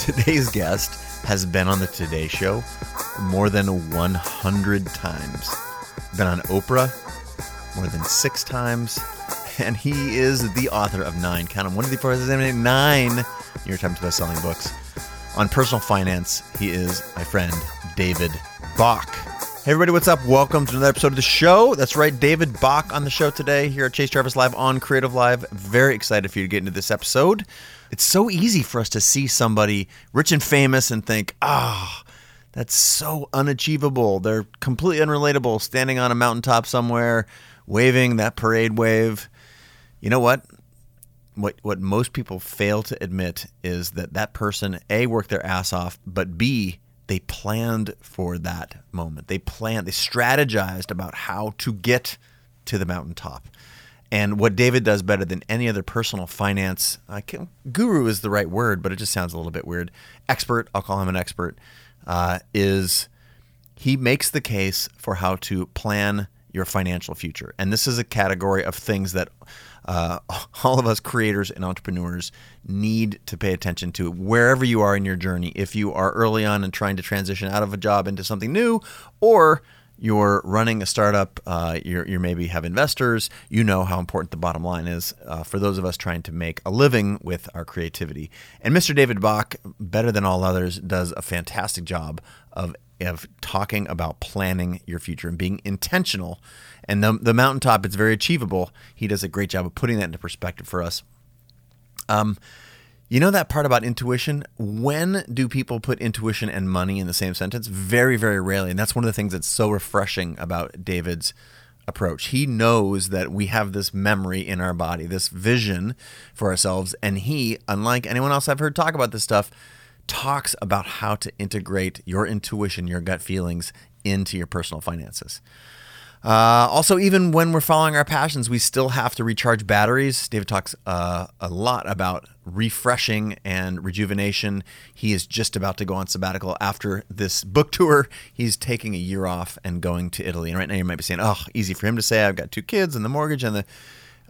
Today's guest has been on the Today Show more than 100 times. Been on Oprah more than six times. And he is the author of nine, count them, one, six, seven, eight, nine New York Times best-selling books. On personal finance, he is my friend, David Bach. Hey everybody, what's up? Welcome to another episode of the show. That's right, David Bach on the show today here at Chase Jarvis Live on Creative Live. Very excited for you to get into this episode. It's so easy for us to see somebody rich and famous and think, ah, that's so unachievable. They're completely unrelatable, standing on a mountaintop somewhere, waving that parade wave. You know what? What what most people fail to admit is that that person a worked their ass off, but b they planned for that moment. They planned, they strategized about how to get to the mountaintop. And what David does better than any other personal finance guru is the right word, but it just sounds a little bit weird. Expert, I'll call him an expert, uh, is he makes the case for how to plan your financial future. And this is a category of things that uh, all of us creators and entrepreneurs need to pay attention to wherever you are in your journey. If you are early on and trying to transition out of a job into something new, or you're running a startup, uh, you're, you maybe have investors, you know how important the bottom line is uh, for those of us trying to make a living with our creativity. And Mr. David Bach, better than all others, does a fantastic job of, of talking about planning your future and being intentional. And the, the mountaintop, it's very achievable. He does a great job of putting that into perspective for us. Um, you know that part about intuition? When do people put intuition and money in the same sentence? Very, very rarely. And that's one of the things that's so refreshing about David's approach. He knows that we have this memory in our body, this vision for ourselves. And he, unlike anyone else I've heard talk about this stuff, talks about how to integrate your intuition, your gut feelings into your personal finances. Uh, also, even when we're following our passions, we still have to recharge batteries. David talks uh, a lot about refreshing and rejuvenation. He is just about to go on sabbatical after this book tour. He's taking a year off and going to Italy. And right now, you might be saying, "Oh, easy for him to say. I've got two kids and the mortgage and the."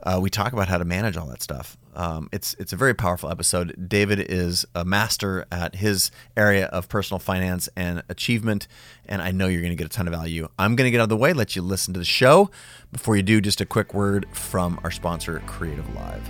Uh, we talk about how to manage all that stuff. Um, it's it's a very powerful episode. David is a master at his area of personal finance and achievement, and I know you're going to get a ton of value. I'm going to get out of the way, let you listen to the show. Before you do, just a quick word from our sponsor, Creative Live.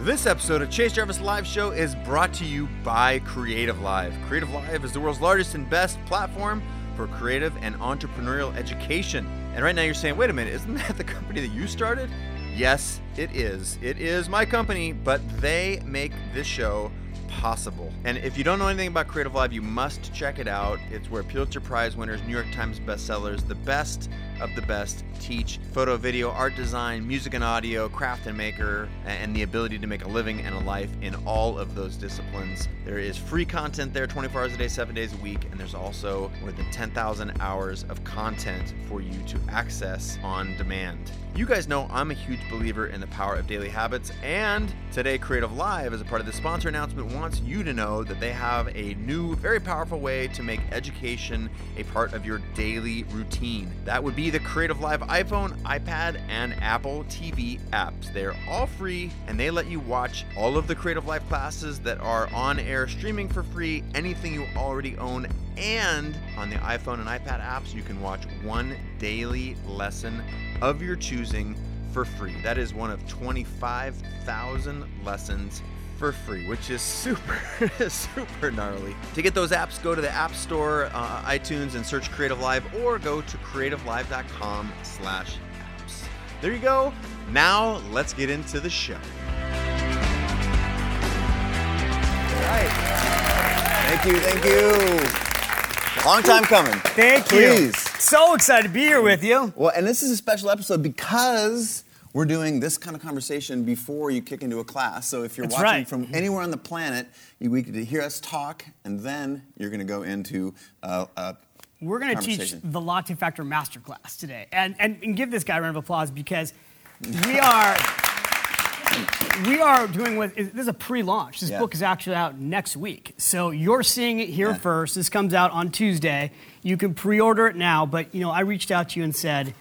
This episode of Chase Jarvis Live Show is brought to you by Creative Live. Creative Live is the world's largest and best platform for creative and entrepreneurial education. And right now you're saying, wait a minute, isn't that the company that you started? Yes, it is. It is my company, but they make this show possible. And if you don't know anything about Creative Live, you must check it out. It's where Pulitzer Prize winners, New York Times bestsellers, the best of the best teach photo, video, art design, music and audio, craft and maker, and the ability to make a living and a life in all of those disciplines. There is free content there 24 hours a day, 7 days a week, and there's also more than 10,000 hours of content for you to access on demand. You guys know I'm a huge believer in the power of daily habits, and today Creative Live, as a part of the sponsor announcement, wants you to know that they have a new, very powerful way to make education a part of your daily routine. That would be the Creative Live iPhone, iPad, and Apple TV apps. They're all free, and they let you watch all of the Creative Live classes that are on air streaming for free, anything you already own and on the iPhone and iPad apps, you can watch one daily lesson of your choosing for free. That is one of 25,000 lessons for free, which is super, super gnarly. To get those apps, go to the App Store, uh, iTunes, and search Creative Live, or go to creativelive.com/slash apps. There you go. Now let's get into the show. All right. Thank you. Thank you. Long time coming. Thank you. Please. So excited to be here with you. Well, and this is a special episode because we're doing this kind of conversation before you kick into a class. So if you're That's watching right. from anywhere on the planet, you we get to hear us talk, and then you're going to go into uh, uh, We're going to teach the Latte Factor Masterclass today. And, and, and give this guy a round of applause because we are. We are doing what this is a pre-launch. This Yeah. book is actually out next week, so you're seeing it here Yeah. first. This comes out on Tuesday. You can pre-order it now, but you know I reached out to you and said,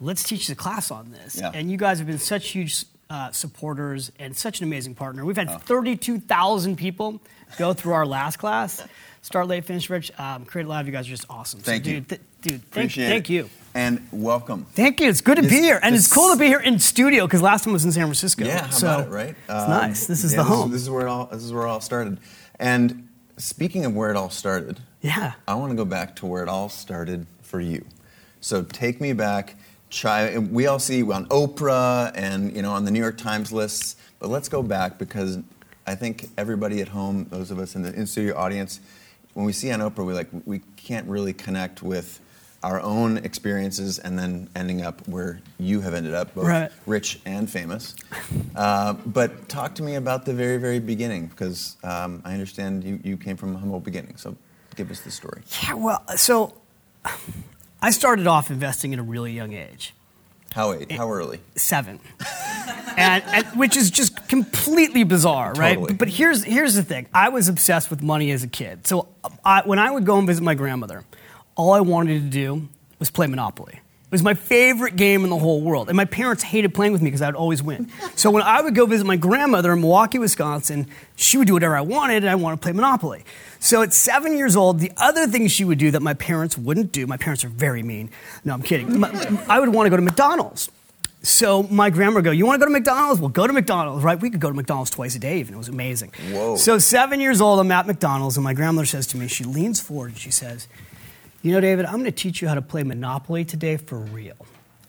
"Let's teach the class on this." Yeah. And you guys have been such huge uh, supporters and such an amazing partner. We've had 32,000 people go through our last class. Start late, finish rich. Um, Creative Live, you guys are just awesome. Thank so, you. dude, th- dude. Thank, thank you. And welcome. Thank you. It's good to be here, and it's this- cool to be here in studio because last time was in San Francisco. Yeah, how so about it, right? It's Um, nice. This is yeah, the this home. This is where it all. This is where it all started. And speaking of where it all started, yeah. I want to go back to where it all started for you. So take me back. Try. We all see on Oprah and you know on the New York Times lists, but let's go back because I think everybody at home, those of us in the in studio audience, when we see on Oprah, we like we can't really connect with our own experiences and then ending up where you have ended up, both Right. rich and famous. Uh, but talk to me about the very, very beginning, because um, I understand you, you came from a humble beginning. So give us the story. Yeah. Well, so I started off investing at a really young age. How, how early? seven, and, and which is just completely bizarre, right? Totally. But, but here's here's the thing: I was obsessed with money as a kid. So I, when I would go and visit my grandmother, all I wanted to do was play Monopoly. It was my favorite game in the whole world, and my parents hated playing with me because I would always win. So when I would go visit my grandmother in Milwaukee, Wisconsin, she would do whatever I wanted, and I wanted to play Monopoly. So at seven years old, the other thing she would do that my parents wouldn't do, my parents are very mean. No, I'm kidding. I would want to go to McDonald's. So my grandma would go, You want to go to McDonald's? Well, go to McDonald's, right? We could go to McDonald's twice a day, even. It was amazing. Whoa. So, seven years old, I'm at McDonald's, and my grandmother says to me, She leans forward and she says, You know, David, I'm going to teach you how to play Monopoly today for real.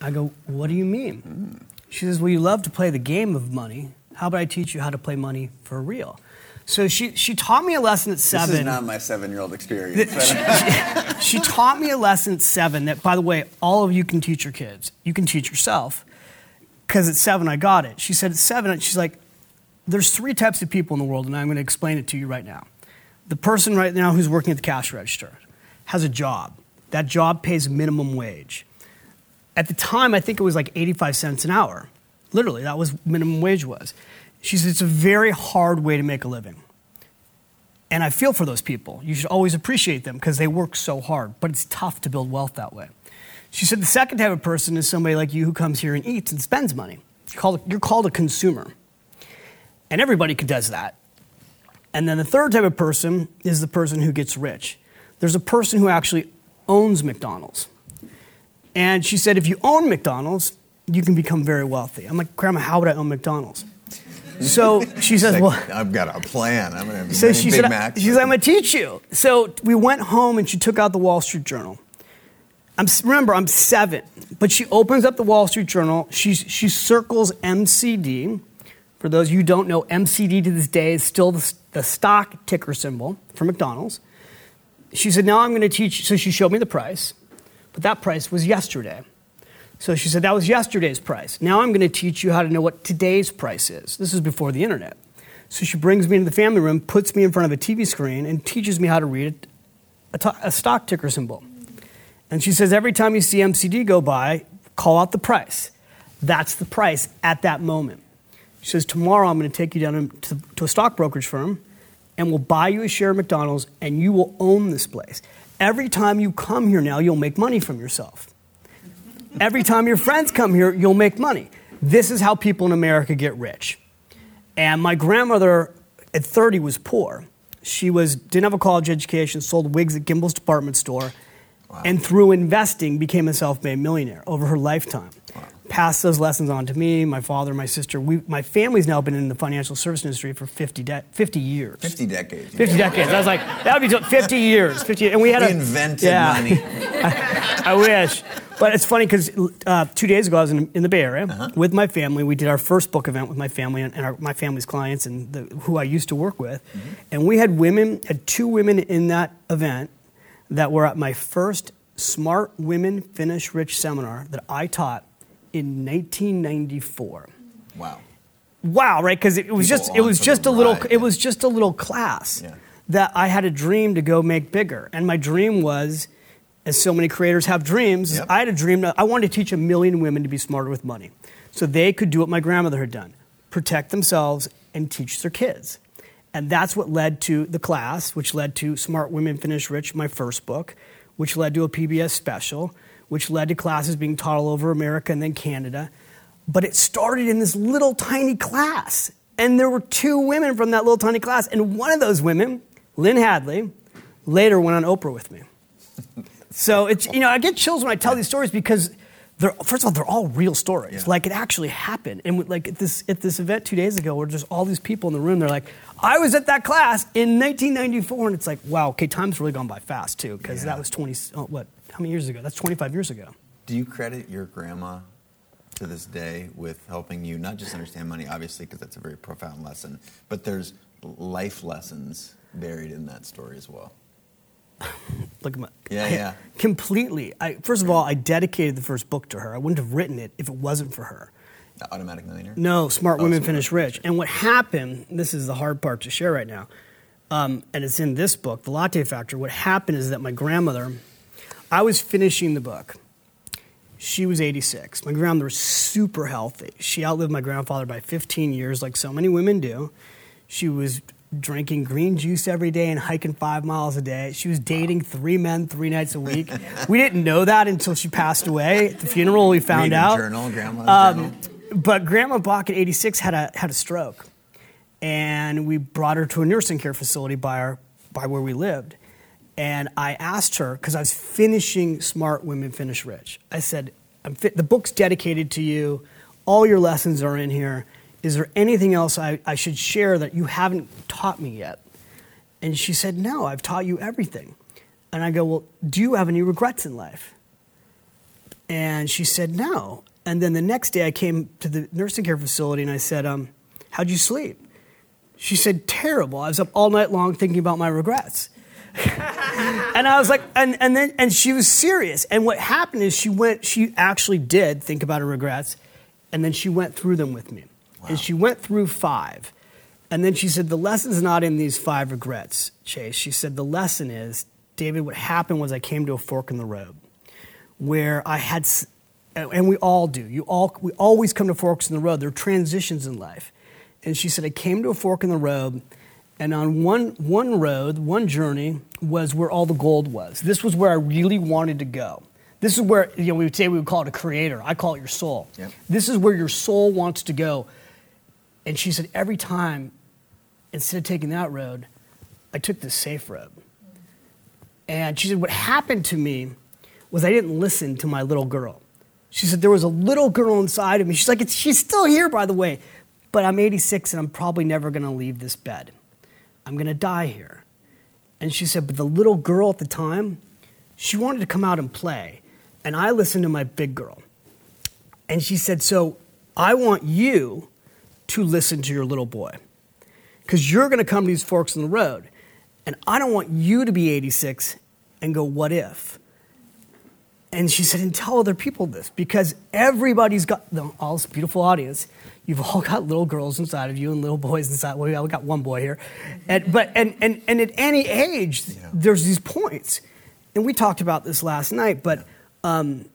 I go, What do you mean? Mm. She says, Well, you love to play the game of money. How about I teach you how to play money for real? So she, she taught me a lesson at seven. This is not my seven-year-old experience. she, she taught me a lesson at seven that, by the way, all of you can teach your kids. You can teach yourself. Because at seven, I got it. She said at seven, she's like, there's three types of people in the world, and I'm going to explain it to you right now. The person right now who's working at the cash register has a job. That job pays minimum wage. At the time, I think it was like 85 cents an hour. Literally, that was minimum wage was. She said it's a very hard way to make a living. And I feel for those people. You should always appreciate them because they work so hard, but it's tough to build wealth that way. She said the second type of person is somebody like you who comes here and eats and spends money. You're called, you're called a consumer. And everybody does that. And then the third type of person is the person who gets rich. There's a person who actually owns McDonald's. And she said, if you own McDonald's, you can become very wealthy. I'm like, Grandma, how would I own McDonald's? So she says, Like, well, I've got a plan. I'm going to have so she Big said, Macs. she's like, I'm going to teach you. So we went home and she took out the Wall Street Journal. I'm, remember, I'm seven, but she opens up the Wall Street Journal. She, she circles MCD. For those of you who don't know, MCD to this day is still the, the stock ticker symbol for McDonald's. She said, Now I'm going to teach. So she showed me the price, but that price was yesterday. So she said, That was yesterday's price. Now I'm going to teach you how to know what today's price is. This is before the internet. So she brings me into the family room, puts me in front of a TV screen, and teaches me how to read a, stock ticker symbol. And she says, Every time you see MCD go by, call out the price. That's the price at that moment. She says, Tomorrow I'm going to take you down to, to a stock brokerage firm and we'll buy you a share of McDonald's and you will own this place. Every time you come here now, you'll make money from yourself. Every time your friends come here, you'll make money. This is how people in America get rich. And my grandmother at 30 was poor. She was, didn't have a college education, sold wigs at Gimbel's department store, and through investing became a self-made millionaire over her lifetime. Passed those lessons on to me, my father, my sister. We, my family's now been in the financial service industry for 50, de- 50 years. 50 decades. 50 decades. I was like, that would be t- 50 years. 50, years. and we had We a, invented yeah. money. I wish. But it's funny because uh, two days ago I was in, in the Bay Area Uh-huh. with my family. We did our first book event with my family and, and our, my family's clients and the, who I used to work with. Mm-hmm. And we had women, had two women in that event that were at my first Smart Women Finish Rich seminar that I taught in 1994 Wow. wow, right? Because it was People just it was just a little ride, it yeah. was just a little class Yeah. that I had a dream to go make bigger, and my dream was, as so many creators have dreams, Yep. I had a dream that I wanted to teach a million women to be smarter with money, so they could do what my grandmother had done, protect themselves and teach their kids. And that's what led to the class, which led to Smart Women Finish Rich, my first book, which led to a PBS special, which led to classes being taught all over America and then Canada. But it started in this little tiny class. And there were two women from that little tiny class. And one of those women, Lynn Hadley, later went on Oprah with me. so it's, you know, I get chills when I tell these stories because they're, first of all, they're all real stories. Yeah. Like it actually happened. And like at this, at this event two days ago, where there's all these people in the room, they're like, I was at that class in 1994. And it's like, wow, okay, time's really gone by fast too, because Yeah. that was 20, oh, what, how many years ago? That's 25 years ago. Do you credit your grandma to this day with helping you not just understand money, obviously, because that's a very profound lesson, but there's life lessons buried in that story as well? Look at my, Yeah, I- yeah. Completely. I, first of all, I dedicated the first book to her. I wouldn't have written it if it wasn't for her. The automatic millionaire? No, smart Oh, women Smart finish rich. And what happened, this is the hard part to share right now, um, and it's in this book, The Latte Factor. What happened is that my grandmother, I was finishing the book. She was 86. My grandmother was super healthy. She outlived my grandfather by 15 years, like so many women do. She was drinking green juice every day and hiking five miles a day. She was dating three men three nights a week. we didn't know that until she passed away. At the funeral, we found out. journal, grandma's Um, journal. but Grandma Bach at 86 had a, had a stroke. And we brought her to a nursing care facility by, our, by where we lived. And I asked her, because I was finishing Smart Women Finish Rich, I said, the book's dedicated to you. All your lessons are in here. Is there anything else I, I should share that you haven't taught me yet? And she said, No, I've taught you everything. And I go, Well, do you have any regrets in life? And she said, no. And then the next day I came to the nursing care facility and I said, um, how'd you sleep? She said, terrible. I was up all night long thinking about my regrets. and I was like, and, and then, and she was serious. And what happened is she went, she actually did think about her regrets. And then she went through them with me. And she went through five. And then she said, the lesson's not in these five regrets, Chase. She said, the lesson is, David, what happened was I came to a fork in the road where I had, and we all do. You all, we always come to forks in the road. There are transitions in life. And she said, I came to a fork in the road, and on one, one road, one journey, was where all the gold was. This was where I really wanted to go. This is where, you know, we would say we would call it a creator. I call it your soul. Yep. This is where your soul wants to go. And she said, every time, instead of taking that road, I took the safe road. And she said, What happened to me was I didn't listen to my little girl. She said, There was a little girl inside of me. She's like, it's, She's still here, by the way, but I'm 86 and I'm probably never going to leave this bed. I'm going to die here. And she said, But the little girl at the time, she wanted to come out and play. And I listened to my big girl. And she said, So I want you to listen to your little boy because you're going to come to these forks in the road. And I don't want you to be 86 and go, what if? And she said, and tell other people this because everybody's got, all this beautiful audience, you've all got little girls inside of you and little boys inside. Well, we got one boy here. And, but, and, and, and at any age, Yeah. there's these points. And we talked about this last night, but um,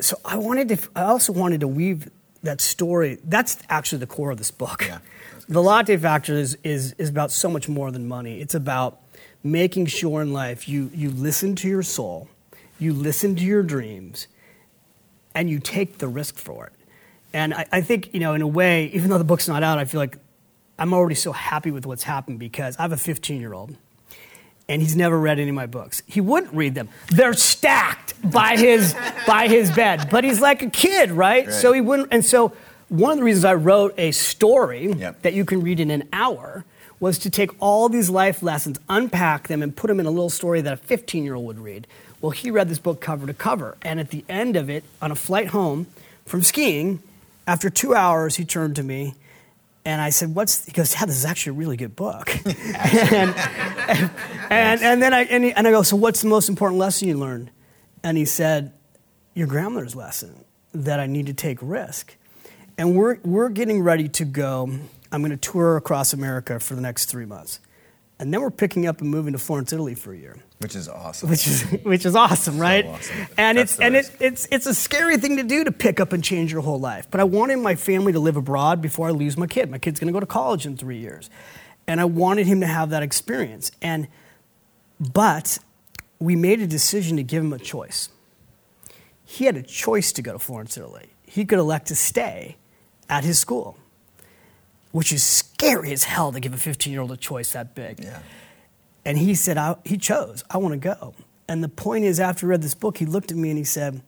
so I wanted to, I also wanted to weave that story. That's actually the core of this book. Yeah. The latte factor is, is, is about so much more than money. It's about making sure in life you, you listen to your soul, you listen to your dreams, and you take the risk for it. And I, I think, you know, in a way, even though the book's not out, I feel like I'm already so happy with what's happened because I have a 15 year old and he's never read any of my books. He wouldn't read them. They're stacked by his by his bed. But he's like a kid, right? Right. So he wouldn't and so one of the reasons I wrote a story Yep. that you can read in an hour was to take all these life lessons, unpack them, and put them in a little story that a 15 year old would read. Well, he read this book cover to cover. And at the end of it, on a flight home from skiing, after two hours, he turned to me and I said, "What's?" He goes, "Yeah, this is actually a really good book." and, and, and and then I and, he, and I go, "So what's the most important lesson you learned?" And he said, "Your grandmother's lesson that I need to take risk." And we're we're getting ready to go. I'm going to tour across America for the next three months, and then we're picking up and moving to Florence, Italy for a year Which is awesome. which is which is awesome, right? awesome. And That's it's and it, it's it's a scary thing to do to pick up and change your whole life. But I wanted my family to live abroad before I lose my kid. My kid's going to go to college in three years, and I wanted him to have that experience. And but we made a decision to give him a choice. He had a choice to go to Florence, Italy. he could elect to stay at his school, which is scary as hell to give a 15 year old a choice that big. Yeah. And he said, I, he chose, I want to go. And the point is, after he read this book, he looked at me and he said,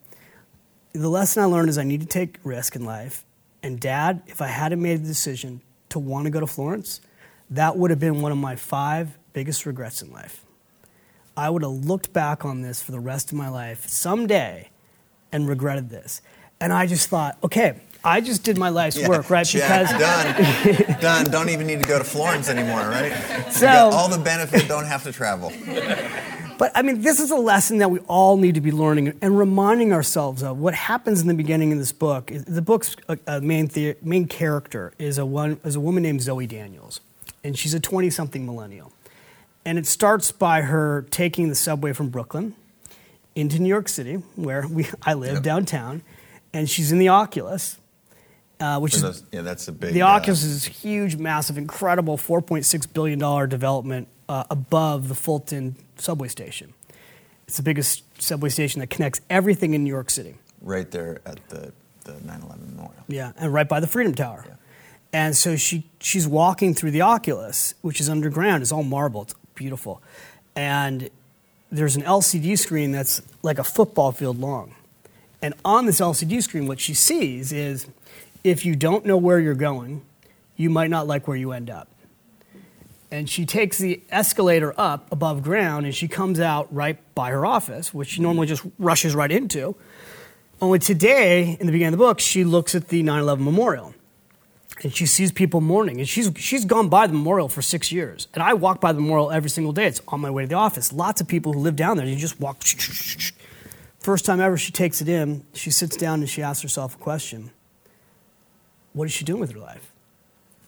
The lesson I learned is I need to take risk in life. And dad, if I hadn't made the decision to want to go to Florence, that would have been one of my five biggest regrets in life. I would have looked back on this for the rest of my life someday and regretted this. And I just thought, okay, I just did my life's Yeah, work, right? check, done, done. Don't even need to go to Florence anymore, right? So- all the benefit, don't have to travel. But I mean, this is a lesson that we all need to be learning and reminding ourselves of. What happens in the beginning of this book? The book's uh, main the, main character is a one is a woman named Zoe Daniels, and she's a twenty something millennial, and it starts by her taking the subway from Brooklyn into New York City, where we I live Yep. downtown, and she's in the Oculus, uh, which For is yeah, that's a big. the uh, Oculus is this huge, massive, incredible $4.6 billion development uh, above the Fulton subway station. It's the biggest subway station that connects everything in New York City. right there at the the 9/11 memorial. Yeah, and right by the Freedom Tower. Yeah. And so she, she's walking through the Oculus, which is underground. It's all marble. It's beautiful. And there's an LCD screen that's like a football field long. And on this LCD screen, what she sees is if you don't know where you're going, you might not like where you end up. And she takes the escalator up above ground and she comes out right by her office, which she normally just rushes right into. Only today, in the beginning of the book, she looks at the 9 11 memorial and she sees people mourning. And she's, she's gone by the memorial for six years. And I walk by the memorial every single day. It's on my way to the office. Lots of people who live down there, you just walk. First time ever she takes it in, she sits down and she asks herself a question What is she doing with her life?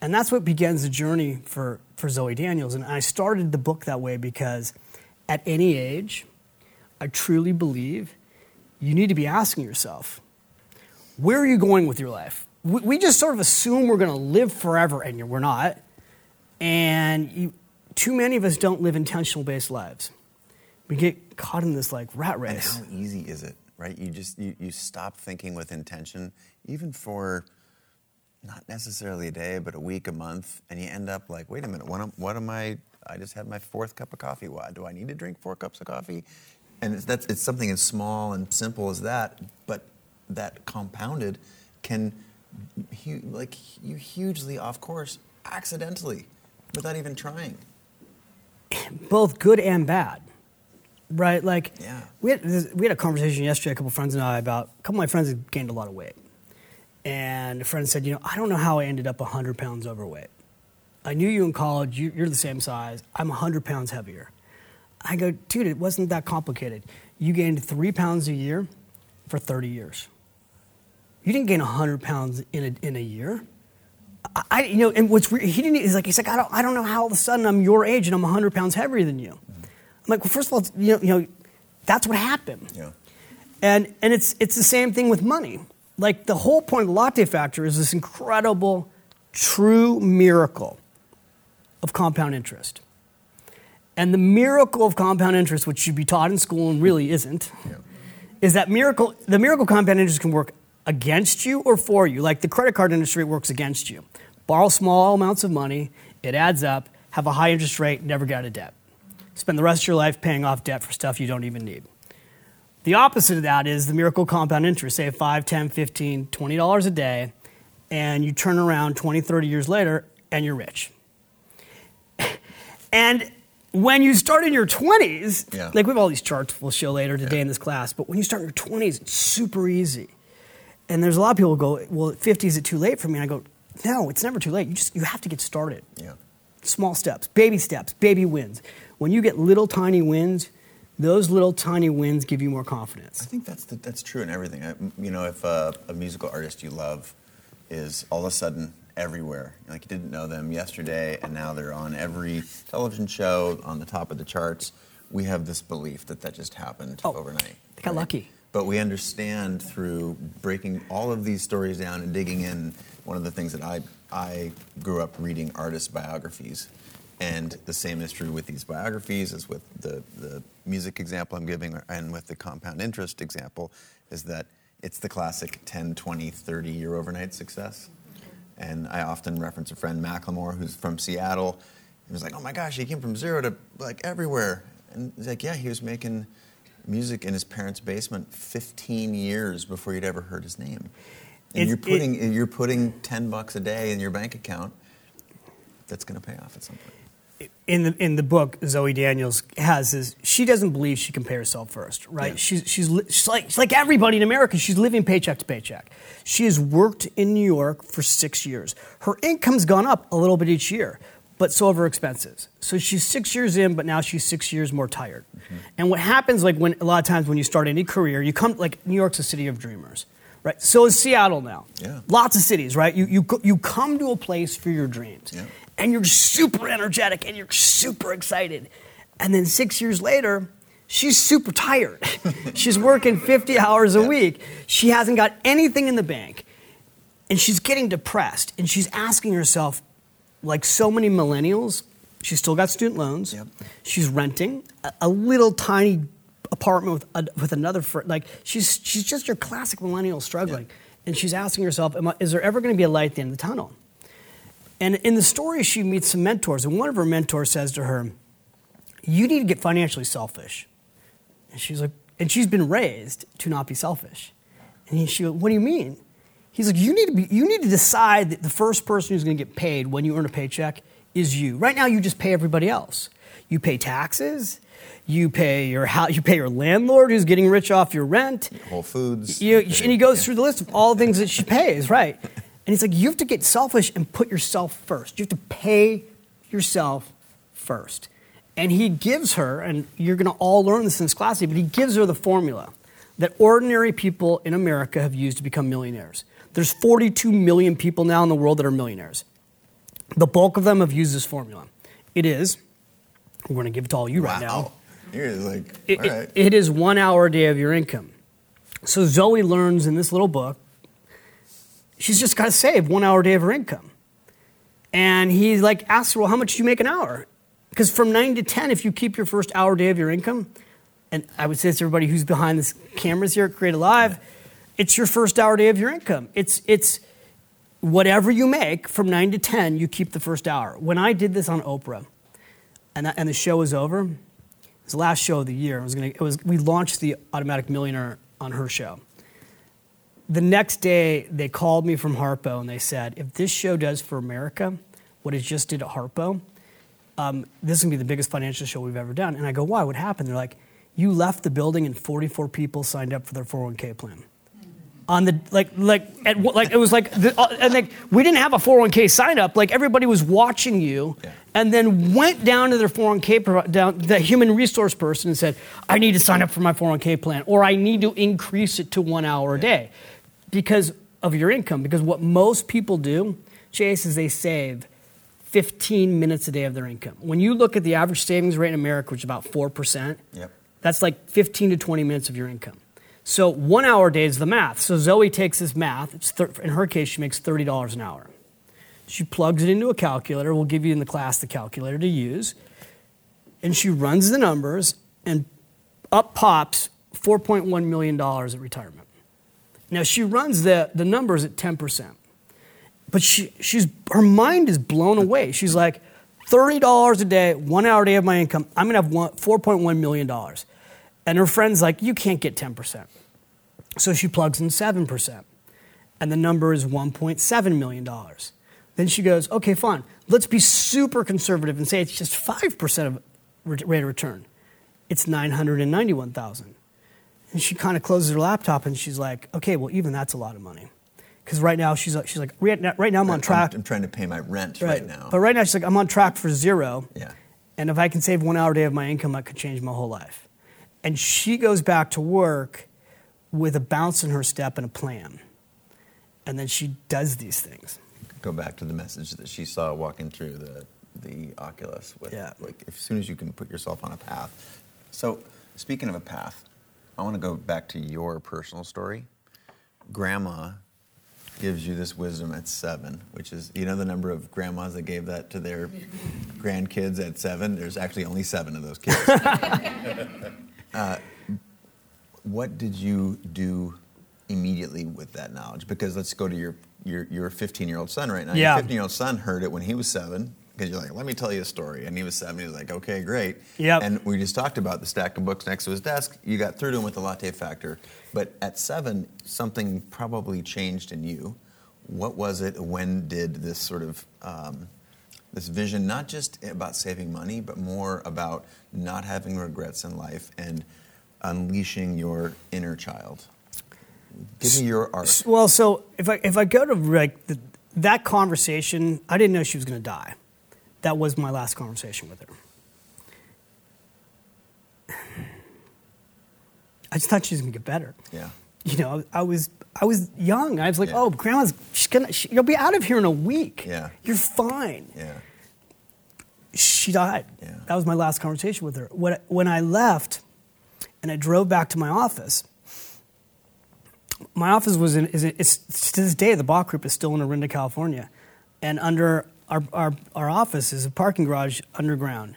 And that's what begins the journey for, for Zoe Daniels. And I started the book that way because at any age, I truly believe you need to be asking yourself, where are you going with your life? We, we just sort of assume we're going to live forever, and we're not. And you, too many of us don't live intentional based lives. We get caught in this like rat race. And how easy is it, right? You just you, you stop thinking with intention, even for not necessarily a day, but a week, a month, and you end up like, wait a minute, what am, what am I? I just had my fourth cup of coffee. Why do I need to drink four cups of coffee? And it's, that's it's something as small and simple as that, but that compounded can hu- like you hugely off course accidentally without even trying. both good and bad, right? Like, Yeah. we had we had a conversation yesterday, a couple friends and I, about a couple of my friends had gained a lot of weight, and a friend said, you know, I don't know how I ended up hundred pounds overweight. I knew you in college. You, you're the same size. I'm hundred pounds heavier. I go, dude, it wasn't that complicated. You gained three pounds a year for 30 years. You didn't gain 100 pounds in a, in a year. I, I- you know, and what's weird, he didn't, he's like, he's like, I don't, I don't know how all of a sudden I'm your age and I'm 100 pounds heavier than you. I'm like, well, first of all, you know, you know that's what happened. Yeah. And, and it's, it's the same thing with money. Like the whole point of the latte factor is this incredible, true miracle of compound interest. And the miracle of compound interest, which should be taught in school and really isn't, Yeah. is that miracle the miracle compound interest can work against you or for you. Like the credit card industry works against you. Borrow small amounts of money, it adds up, have a high interest rate, never get out of debt. Spend the rest of your life paying off debt for stuff you don't even need. The opposite of that is the miracle compound interest, say 5, 10, 15, 20 dollars a day, and you turn around 20, 30 years later and you're rich. And when you start in your 20s, Yeah. like we have all these charts we'll show later today in this class, but when you start in your 20s, it's super easy. And there's a lot of people who go, well, at 50 is it too late for me? And I go, no, it's never too late. You just you have to get started. Yeah. Small steps, baby steps, baby wins. When you get little tiny wins, those little tiny wins give you more confidence. I think that's the, that's true in everything. I, you know, if uh, a musical artist you love is all of a sudden everywhere, like you didn't know them yesterday, and now they're on every television show on the top of the charts, we have this belief that that just happened Oh, overnight. they got lucky. But we understand through breaking all of these stories down and digging in. One of the things that I I grew up reading artist biographies, and the same is true with these biographies as with the the music example I'm giving, and with the compound interest example, is that it's the classic 10, 20, 30 year overnight success. And I often reference a friend, Macklemore, who's from Seattle. He was like, oh my gosh, he came from zero to like everywhere. And he's like, yeah, he was making music in his parents' basement 15 years before you'd ever heard his name. And It- you're it- putting you're putting 10 bucks a day in your bank account. That's going to pay off at some point. In the in the book, Zoe Daniels has this. She doesn't believe she can pay herself first, right? Yeah. She's she's li- she's like she's like everybody in America. She's living paycheck to paycheck. She has worked in New York for six years. Her income's gone up a little bit each year, but so have her expenses. So she's six years in, but now she's six years more tired. Mm-hmm. And what happens, like when a lot of times when you start any career, you come like New York's a city of dreamers, right? So is Seattle now. Yeah. Lots of cities, right? You you you come to a place for your dreams Yeah. And you're super energetic and you're super excited. And then six years later, she's super tired. she's working 50 hours a week. She hasn't got anything in the bank. And she's getting depressed. And she's asking herself, like so many millennials, she's still got student loans. Yep. She's renting a, a little tiny apartment with, a, with another friend. Like she's, she's just your classic millennial struggling. And she's asking herself, I, is there ever going to be a light at the end of the tunnel? And in the story, she meets some mentors, and one of her mentors says to her, You need to get financially selfish. And she's like, and she's been raised to not be selfish. And he, she goes, What do you mean? He's like, you need, to be, you need to decide that the first person who's going to get paid when you earn a paycheck is you. Right now, you just pay everybody else. You pay taxes, you pay your, house, you pay your landlord who's getting rich off your rent. Whole Foods. You, and he goes through the list of all the things that she pays, right? And he's like, you have to get selfish and put yourself first. You have to pay yourself first. And he gives her, and you're going to all learn this in this class, but he gives her the formula that ordinary people in America have used to become millionaires. There's 42 million people now in the world that are millionaires. The bulk of them have used this formula. It is, we're going to give it to all you right now. Wow. You're like, It, all it- right. it is one hour a day of your income. So Zoe learns in this little book, she's just got to save one hour a day of her income. And he like asks her, well, how much do you make an hour? Because from nine to 10, if you keep your first hour day of your income, and I would say this to everybody who's behind the cameras here at Creative Live, it's your first hour day of your income. It's, it's whatever you make from nine to 10, you keep the first hour. When I did this on Oprah, and, that, and the show was over, it was the last show of the year. It was gonna, it was, we launched the Automatic Millionaire on her show. The next day, they called me from Harpo and they said, if this show does for America what it just did at Harpo, um, this is gonna be the biggest financial show we've ever done. And I go, why? What happened? They're like, you left the building and 44 people signed up for their 401k plan on the like like at, like it was like the, uh, and like we didn't have a 401k sign up like everybody was watching you Yeah. and then went down to their 401k pro- down the human resource person and said i need to sign up for my 401k plan or i need to increase it to one hour a day because of your income because what most people do chase is they save 15 minutes a day of their income when you look at the average savings rate in america which is about 4% Yep. that's like 15 to 20 minutes of your income. So one hour day is the math. So Zoe takes this math. In her case, she makes $30 an hour. She plugs it into a calculator. We'll give you in the class the calculator to use. And she runs the numbers, and up pops $4.1 million at retirement. Now, she runs the, the numbers at 10%. But she, she's, her mind is blown away. She's like, $30 a day, one hour a day of my income, I'm gonna have $4.1 million. And her friend's like, you can't get 10%. So she plugs in 7%. And the number is $1.7 million. Then she goes, okay, fine. Let's be super conservative and say it's just 5% of rate of return. It's 991,000. And she kind of closes her laptop and she's like, okay, well, even that's a lot of money. Because right now she's like, she's like right, now, right now I'm on track. I'm, I'm trying to pay my rent right, now. But right now she's like, I'm on track for zero. Yeah. And if I can save one hour a day of my income, I could change my whole life. And she goes back to work with a bounce in her step and a plan. And then she does these things. Go back to the message that she saw walking through the the Oculus. With Yeah. like, as soon as you can put yourself on a path. So, speaking of a path, I want to go back to your personal story. Grandma gives you this wisdom at seven, which is you know the number of grandmas that gave that to their grandkids at seven. There's actually only seven of those kids. uh, what did you do immediately with that knowledge? Because let's go to your your your 15 year old son right now. Yeah. Your 15 year old son heard it when he was seven. Because you're like, let me tell you a story, and he was seven. He was like, okay, great. Yep. And we just talked about the stack of books next to his desk. You got through to him with the latte factor, but at seven, something probably changed in you. What was it? When did this sort of um, this vision, not just about saving money, but more about not having regrets in life and unleashing your inner child? Give me your art. Well, so if I if I go to like the, that conversation, I didn't know she was going to die. That was my last conversation with her. I just thought she was going to get better. Yeah. You know, I was I was young. I was like, Yeah. oh, grandma's she's gonna she, you'll be out of here in a week. Yeah. You're fine. Yeah. She died. Yeah. That was my last conversation with her. When when I left, and I drove back to my office. My office was in, is it's, to this day, the Bach Group is still in Orinda, California. And under our, our, our office is a parking garage underground.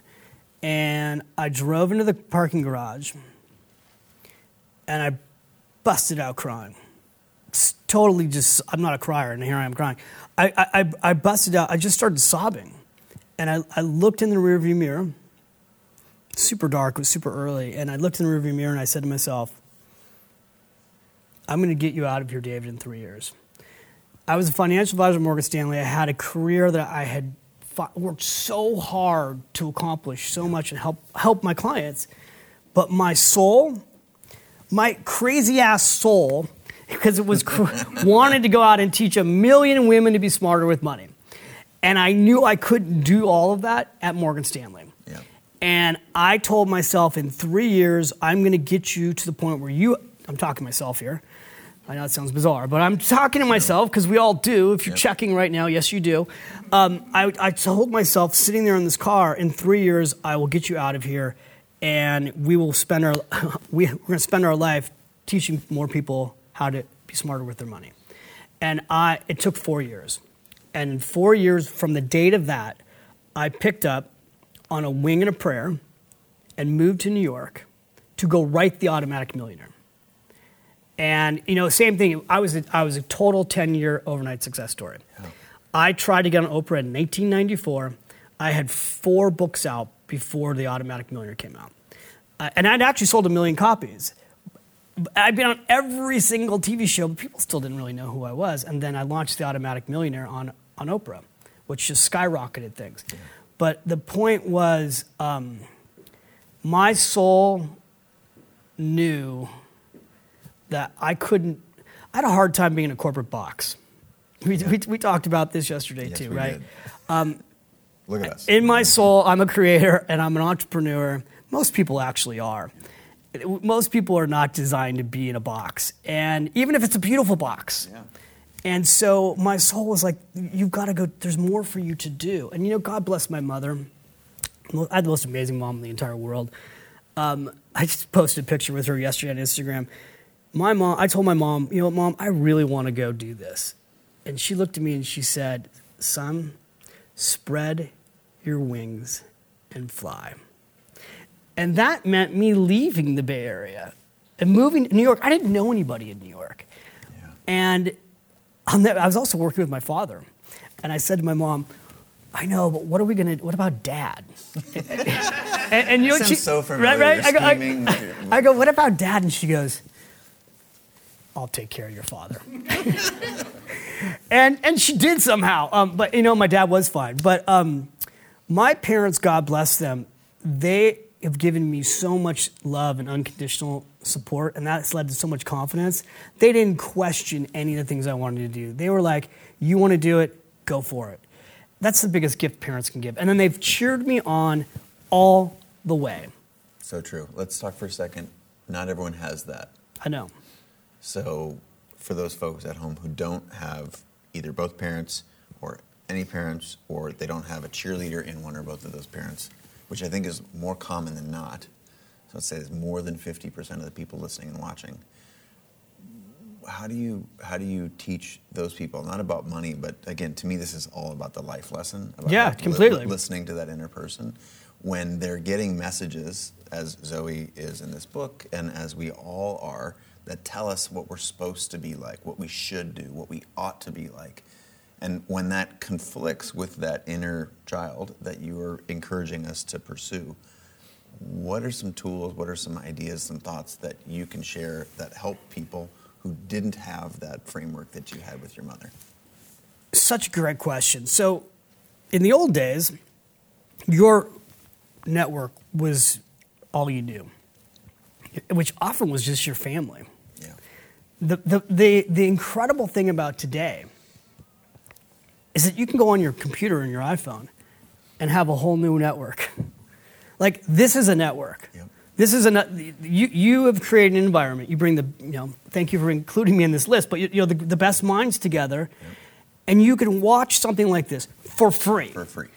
And I drove into the parking garage and I busted out crying. It's totally just, I'm not a crier, and here I am crying. I, I, I- I busted out, I just started sobbing. And I, I looked in the rearview mirror, super dark, it was super early. And I looked in the rearview mirror and I said to myself, I'm going to get you out of here, David, in three years. I was a financial advisor at Morgan Stanley. I had a career that I had fought, worked so hard to accomplish so much and help help my clients, but my soul, my crazy ass soul, because it was wanted to go out and teach a million women to be smarter with money, and I knew I couldn't do all of that at Morgan Stanley. And I told myself in three years, I'm going to get you to the point where you, I'm talking to myself here. I know it sounds bizarre, but I'm talking to myself because we all do. If you're Yep. checking right now, yes, you do. Um, I, I told myself sitting there in this car, in three years, I will get you out of here and we will spend our, we, we're going to spend our life teaching more people how to be smarter with their money. And I, it took four years. And in four years from the date of that, I picked up on a wing and a prayer and moved to New York to go write The Automatic Millionaire. And you know, same thing. I was a, I was a total ten year overnight success story. I tried to get on Oprah in 1994. I had four books out before The Automatic Millionaire came out, uh, and I'd actually sold a million copies. I'd been on every single TV show, but people still didn't really know who I was. And then I launched The Automatic Millionaire on, on Oprah, which just skyrocketed things. But the point was, um, my soul knew that I couldn't, I had a hard time being in a corporate box. We, we, we talked about this yesterday Yes, too, right? did. Look at us. In my soul, I'm a creator and I'm an entrepreneur. Most people actually are. Most people are not designed to be in a box, and even if it's a beautiful box. Yeah. And so my soul was like, "You've got to go. There's more for you to do." And you know, God bless my mother. I had the most amazing mom in the entire world. Um, I just posted a picture with her yesterday on Instagram. My mom, I told my mom, you know, what, mom, I really want to go do this. And she looked at me and she said, son, spread your wings and fly. And that meant me leaving the Bay Area and moving to New York. I didn't know anybody in New York. Yeah. And on that, I was also working with my father. And I said to my mom, I know, but what are we going to, what about dad? and, and you know, Sounds she, so familiar. Right, right? I go, I- I go, what about dad? And she goes, I'll take care of your father. and and she did somehow. Um, but you know, my dad was fine. But um, my parents, God bless them, they have given me so much love and unconditional support, and that's led to so much confidence. They didn't question any of the things I wanted to do. They were like, "You want to do it? Go for it." That's the biggest gift parents can give. And then they've cheered me on all the way. So true. Let's talk for a second. Not everyone has that. I know. So, for those folks at home who don't have either both parents or any parents, or they don't have a cheerleader in one or both of those parents, which I think is more common than not. Let's say it's more than 50% of the people listening and watching. How do you how do you teach those people not about money, but again, to me, this is all about the life lesson. About Yeah, li- completely. listening to that inner person when they're getting messages, as Zoe is in this book, and as we all are, that tell us what we're supposed to be like, what we should do, what we ought to be like. And when that conflicts with that inner child that you are encouraging us to pursue, what are some tools, what are some ideas, some thoughts that you can share that help people who didn't have that framework that you had with your mother? Such a great question. So, in the old days, your network was all you knew, which often was just your family. Yeah. The, the, the, the incredible thing about today is that you can go on your computer and your iPhone and have a whole new network. Like, this is a network. Yep. This is a you, you have created an environment. You bring the, you know, thank you for including me in this list, but you, you know, the, the best minds together, yep. and you can watch something like this for free. For free.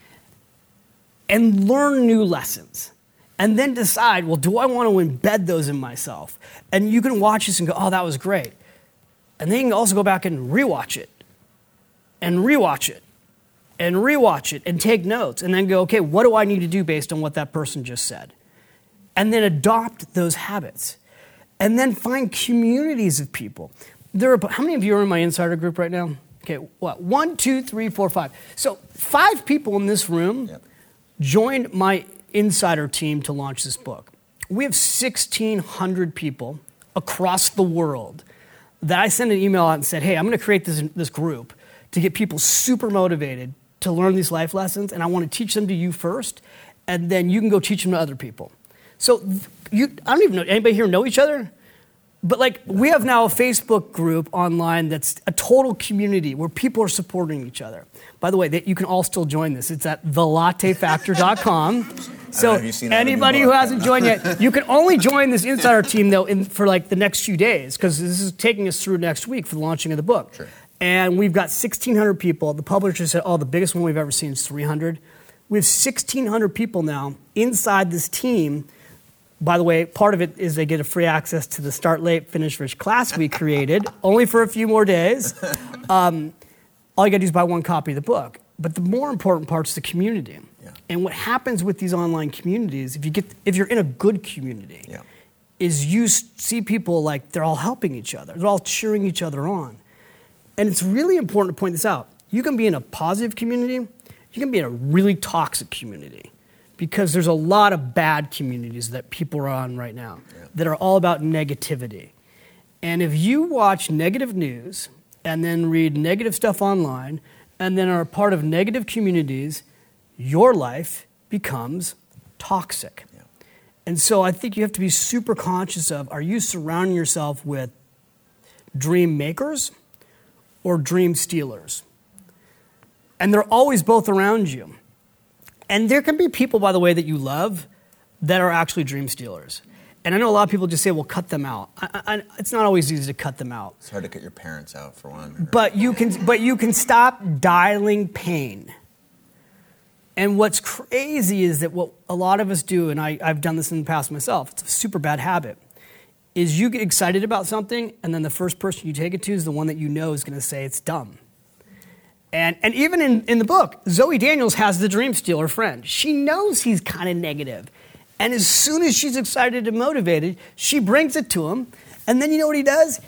And learn new lessons. And then decide, well, do I want to embed those in myself? And you can watch this and go, oh, that was great. And then you can also go back and rewatch it and rewatch it and rewatch it and take notes and then go, okay, what do I need to do based on what that person just said? And then adopt those habits. And then find communities of people. There are, how many of you are in my insider group right now? Okay, what? One, two, three, four, five. So, five people in this room yep. joined my insider team to launch this book. We have 1,600 people across the world that I sent an email out and said, hey, I'm going to create this, this group to get people super motivated to learn these life lessons, and I want to teach them to you first, and then you can go teach them to other people. So you, I don't even know anybody here know each other, but like we have now a Facebook group online that's a total community where people are supporting each other. By the way, they, you can all still join this. It's at thelattefactor.com. So anybody who hasn't joined yet, you can only join this insider team though in, for like the next few days because this is taking us through next week for the launching of the book. Sure and we've got 1,600 people. The publisher said, oh, the biggest one we've ever seen is 300. We have 1,600 people now inside this team. By the way, part of it is they get a free access to the Start Late, Finish Rich class we created, only for a few more days. Um, all you got to do is buy one copy of the book. But the more important part is the community. Yeah. And what happens with these online communities, if you get, if you're in a good community, yeah. is you see people like they're all helping each other, they're all cheering each other on. And it's really important to point this out. You can be in a positive community, you can be in a really toxic community because there's a lot of bad communities that people are on right now yeah. that are all about negativity. And if you watch negative news and then read negative stuff online and then are a part of negative communities, your life becomes toxic. Yeah. And so I think you have to be super conscious of are you surrounding yourself with dream makers or dream stealers. And they're always both around you. And there can be people, by the way, that you love that are actually dream stealers. And I know a lot of people just say, well, cut them out. I, I, it's not always easy to cut them out. It's hard to cut your parents out, for one. But you can, but you can stop dialing pain. And what's crazy is that what a lot of us do, and I, I've done this in the past myself, it's a super bad habit is you get excited about something, and then the first person you take it to is the one that you know is going to say it's dumb. And, and even in, in the book, Zoe Daniels has the dream stealer friend. She knows he's kind of negative. And as soon as she's excited and motivated, she brings it to him. And then you know what he does?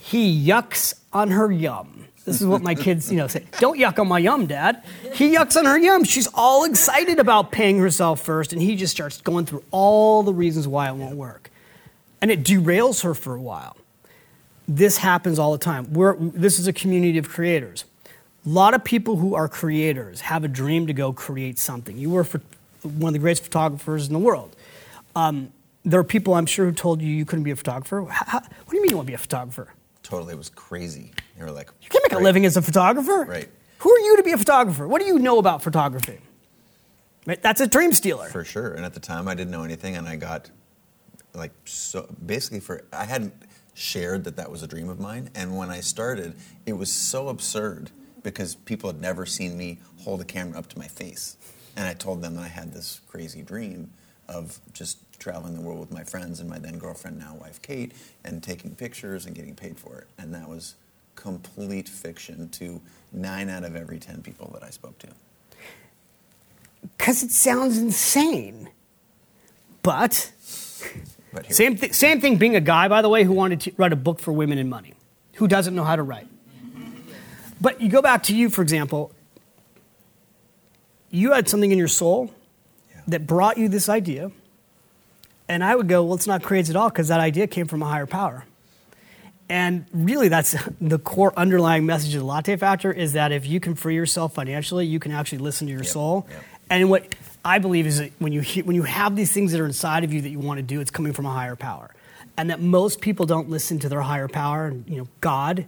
He yucks on her yum. This is what my kids, you know, say. Don't yuck on my yum, Dad. He yucks on her yum. She's all excited about paying herself first, and he just starts going through all the reasons why it won't work and it derails her for a while. This happens all the time. We're, this is a community of creators. A lot of people who are creators have a dream to go create something. You were one of the greatest photographers in the world. Um, there are people I'm sure who told you you couldn't be a photographer. How, what do you mean you want to be a photographer? Totally, it was crazy. They were like, you can't make right. a living as a photographer. Right. Who are you to be a photographer? What do you know about photography? That's a dream stealer. For sure. And at the time, I didn't know anything, and I got like so basically for I hadn't shared that that was a dream of mine, and when I started, it was so absurd because people had never seen me hold a camera up to my face, and I told them that I had this crazy dream of just traveling the world with my friends and my then girlfriend, now wife Kate, and taking pictures and getting paid for it, and that was complete fiction to nine out of every ten people that I spoke to. Because it sounds insane. But But here- Same, th- same thing being a guy, by the way, who wanted to write a book for women and money, who doesn't know how to write. But you go back to you, for example, you had something in your soul Yeah. that brought you this idea. And I would go, well, it's not crazy at all because that idea came from a higher power. And really, that's the core underlying message of the latte factor is that if you can free yourself financially, you can actually listen to your Yep, soul. yep. And what I believe is that when you, he- when you have these things that are inside of you that you want to do, it's coming from a higher power. And that most people don't listen to their higher power, and, you know, God,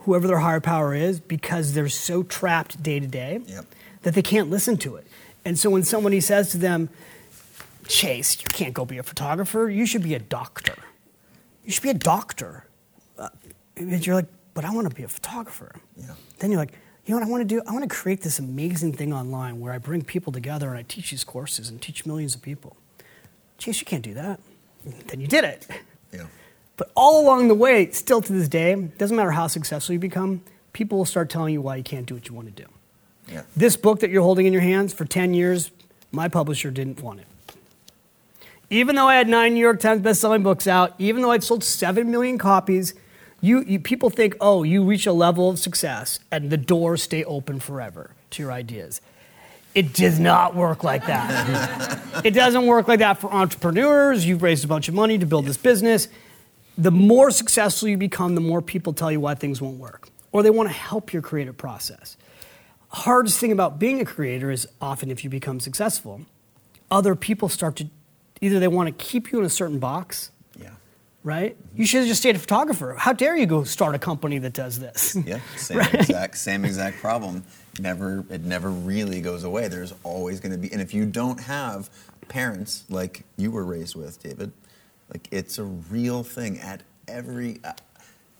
whoever their higher power is, because they're so trapped day to day that they can't listen to it. And so when somebody says to them, Chase, you can't go be a photographer, you should be a doctor. You should be a doctor. Uh, and you're like, but I want to be a photographer. Yeah. Then you're like, you know what I want to do? I want to create this amazing thing online where I bring people together and I teach these courses and teach millions of people. Chase, you can't do that. Then you did it. Yeah. But all along the way, still to this day, doesn't matter how successful you become, people will start telling you why you can't do what you want to do. Yeah. This book that you're holding in your hands for 10 years, my publisher didn't want it. Even though I had nine New York Times best-selling books out, even though I'd sold 7 million copies, you, you, people think, oh, you reach a level of success and the doors stay open forever to your ideas. It does not work like that. it doesn't work like that for entrepreneurs. You've raised a bunch of money to build this business. The more successful you become, the more people tell you why things won't work, or they want to help your creative process. Hardest thing about being a creator is often if you become successful, other people start to either they want to keep you in a certain box. Right? You should have just stayed a photographer. How dare you go start a company that does this? Yeah, same exact same exact problem. Never it never really goes away. There's always going to be and if you don't have parents like you were raised with, David, like it's a real thing at every uh,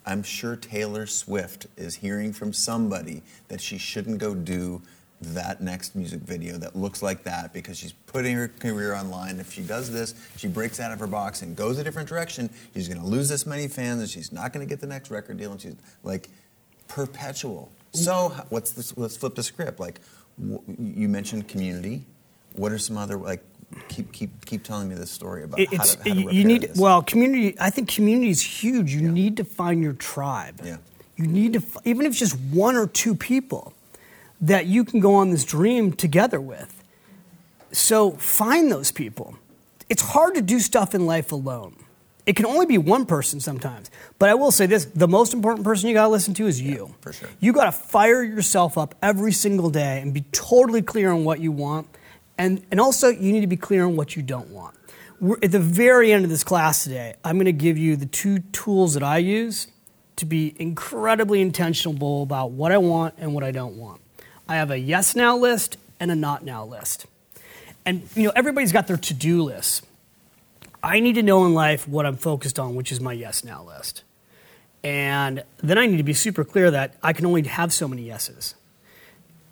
I'm sure Taylor Swift is hearing from somebody that she shouldn't go do that next music video that looks like that because she's putting her career online. If she does this, she breaks out of her box and goes a different direction, she's going to lose this many fans and she's not going to get the next record deal. And she's like perpetual. So what's this? Let's flip the script. Like wh- you mentioned community. What are some other like? Keep keep keep telling me this story about It- how to, how to you- need this. well community i think community is huge you need to find your tribe Yeah. you need to even if it's just one or two people that you can go on this dream together with so find those people it's hard to do stuff in life alone it can only be one person sometimes but i will say this the most important person you got to listen to is you for sure. you got to fire yourself up every single day and be totally clear on what you want. And, and also, you need to be clear on what you don't want. We're, at the very end of this class today, I'm going to give you the two tools that I use to be incredibly intentional about what I want and what I don't want. I have a yes now list and a not now list. And you know, everybody's got their to-do list. I need to know in life what I'm focused on, which is my yes now list. And then I need to be super clear that I can only have so many yeses.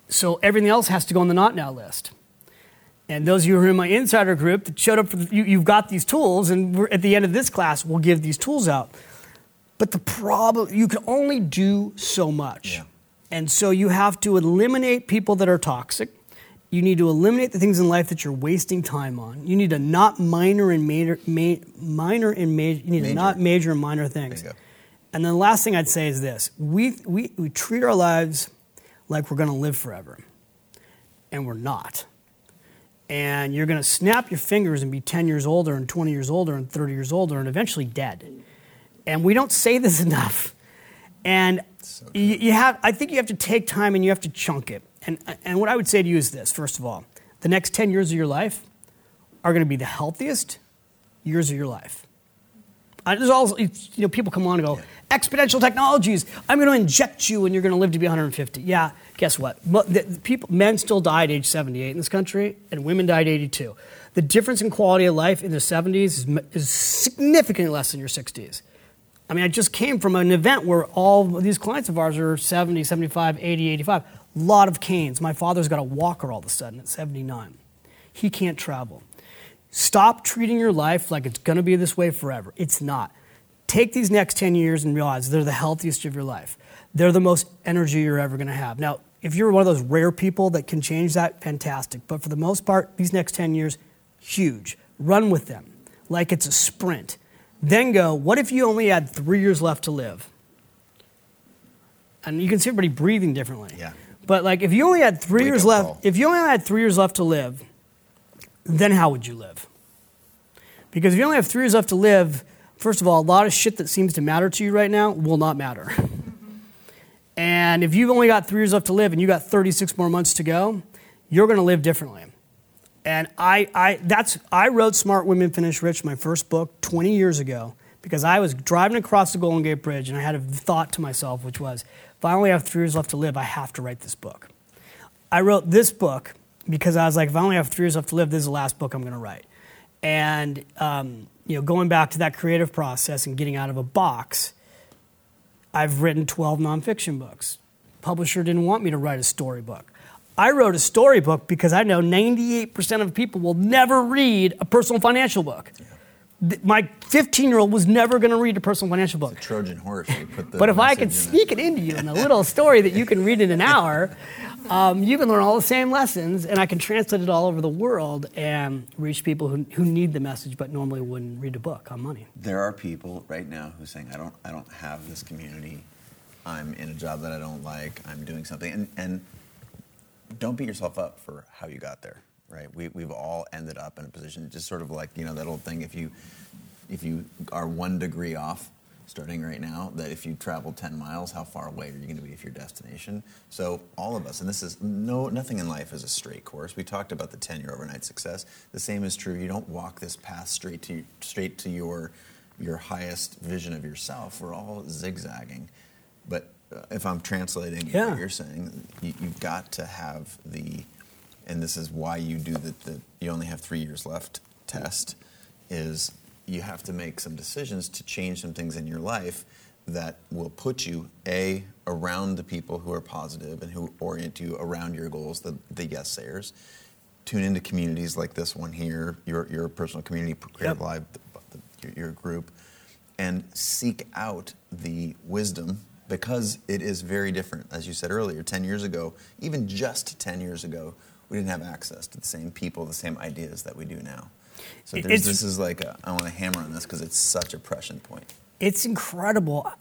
So everything else has to go on the not now list. And those of you who are in my insider group that showed up the, you, you've got these tools, and at the end of this class, we'll give these tools out. But the problem, you can only do so much. Yeah. And so you have to eliminate people that are toxic. You need to eliminate the things in life that you're wasting time on. You need to not minor and major, ma- minor and major. You need to not major and minor things. There you go. And then the last thing I'd say is this: we we we treat our lives like we're going to live forever, and we're not. And you're going to snap your fingers and be 10 years older, and 20 years older, and 30 years older, and eventually dead. And we don't say this enough. And So you, you have, I think you have to take time and you have to chunk it. And, and what I would say to you is this first of all, the next 10 years of your life are going to be the healthiest years of your life. Uh, there's also, you know, people come on and go, exponential technologies. I'm going to inject you and you're going to live to be 150. Yeah, guess what? Mo- the- the people, men still died age 78 in this country, and women died 82. The difference in quality of life in the 70s is, is significantly less than your 60s. I mean, I just came from an event where all these clients of ours are 70, 75, 80, 85. A lot of canes. My father's got a walker all of a sudden at 79. He can't travel. Stop treating your life like it's going to be this way forever. It's not. Take these next 10 years and realize they're the healthiest of your life. They're the most energy you're ever going to have. Now, if you're one of those rare people that can change that, fantastic. But for the most part, these next 10 years, huge. Run with them. like it's a sprint. Then go, what if you only had three years left to live? And you can see everybody breathing differently. Yeah. But like if you only had three Wake years left, call. if you only had three years left to live, then how would you live? Because if you only have three years left to live, first of all, a lot of shit that seems to matter to you right now will not matter. and if you've only got three years left to live and you got 36 more months to go, you're going to live differently. And I, I, that's, I wrote Smart Women Finish Rich, my first book, 20 years ago, because I was driving across the Golden Gate Bridge and I had a thought to myself, which was, if I only have three years left to live, I have to write this book. I wrote this book because I was like, if I only have three years left to live, this is the last book I'm going to write. And um, you know, going back to that creative process and getting out of a box, I've written 12 nonfiction books. Publisher didn't want me to write a storybook. I wrote a storybook because I know 98% of people will never read a personal financial book. Th- My 15 year old was never going to read a personal financial book. Trojan horse. You put the But if I could sneak it into you in a little story that you can read in an hour, um, you can learn all the same lessons, and I can translate it all over the world and reach people who, who need the message but normally wouldn't read a book on money. there are people right now who are saying, I don't, I don't have this community. I'm in a job that I don't like. I'm doing something. And, and don't beat yourself up for how you got there, right? We, we've all ended up in a position, just sort of like, you know, that old thing, if you, if you are one degree off starting right now, that if you travel 10 miles, how far away are you going to be from your destination? So all of us, and this is no, nothing in life is a straight course. We talked about the 10-year overnight success. The same is true. You don't walk this path straight to, straight to your, your highest vision of yourself. We're all zigzagging. But Uh, if I'm translating Yeah. what you're saying, you, you've got to have the, and this is why you do the, the you only have three years left test, is you have to make some decisions to change some things in your life that will put you a around the people who are positive and who orient you around your goals, the, the yes sayers. Tune into communities like this one here, your, your personal community, Creative Yep. Live, the, the, your, your group, and seek out the wisdom because it is very different. As you said earlier, 10 years ago, even just 10 years ago, we didn't have access to the same people, the same ideas that we do now. So this is like, a, I want to hammer on this because it's such a prescient point. It's incredible.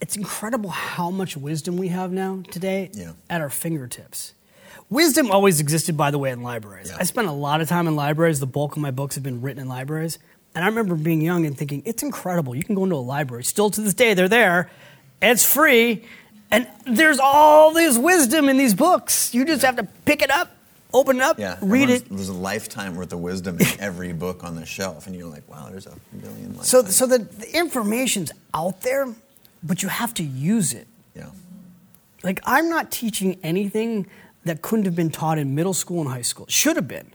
It's incredible how much wisdom we have now today Yeah. at our fingertips. Wisdom always existed, by the way, in libraries. Yeah. I spent a lot of time in libraries. The bulk of my books have been written in libraries. And I remember being young and thinking, it's incredible. You can go into a library. Still to this day, they're there. And it's free. And there's all this wisdom in these books. You just have to pick it up, open it up, Yeah, read it. There's a lifetime worth of wisdom in every book on the shelf, and you're like, wow, there's a billion. So, lifetimes. so the, the information's out there, but you have to use it. yeah, Like, I'm not teaching anything that couldn't have been taught in middle school and high school. Should have been.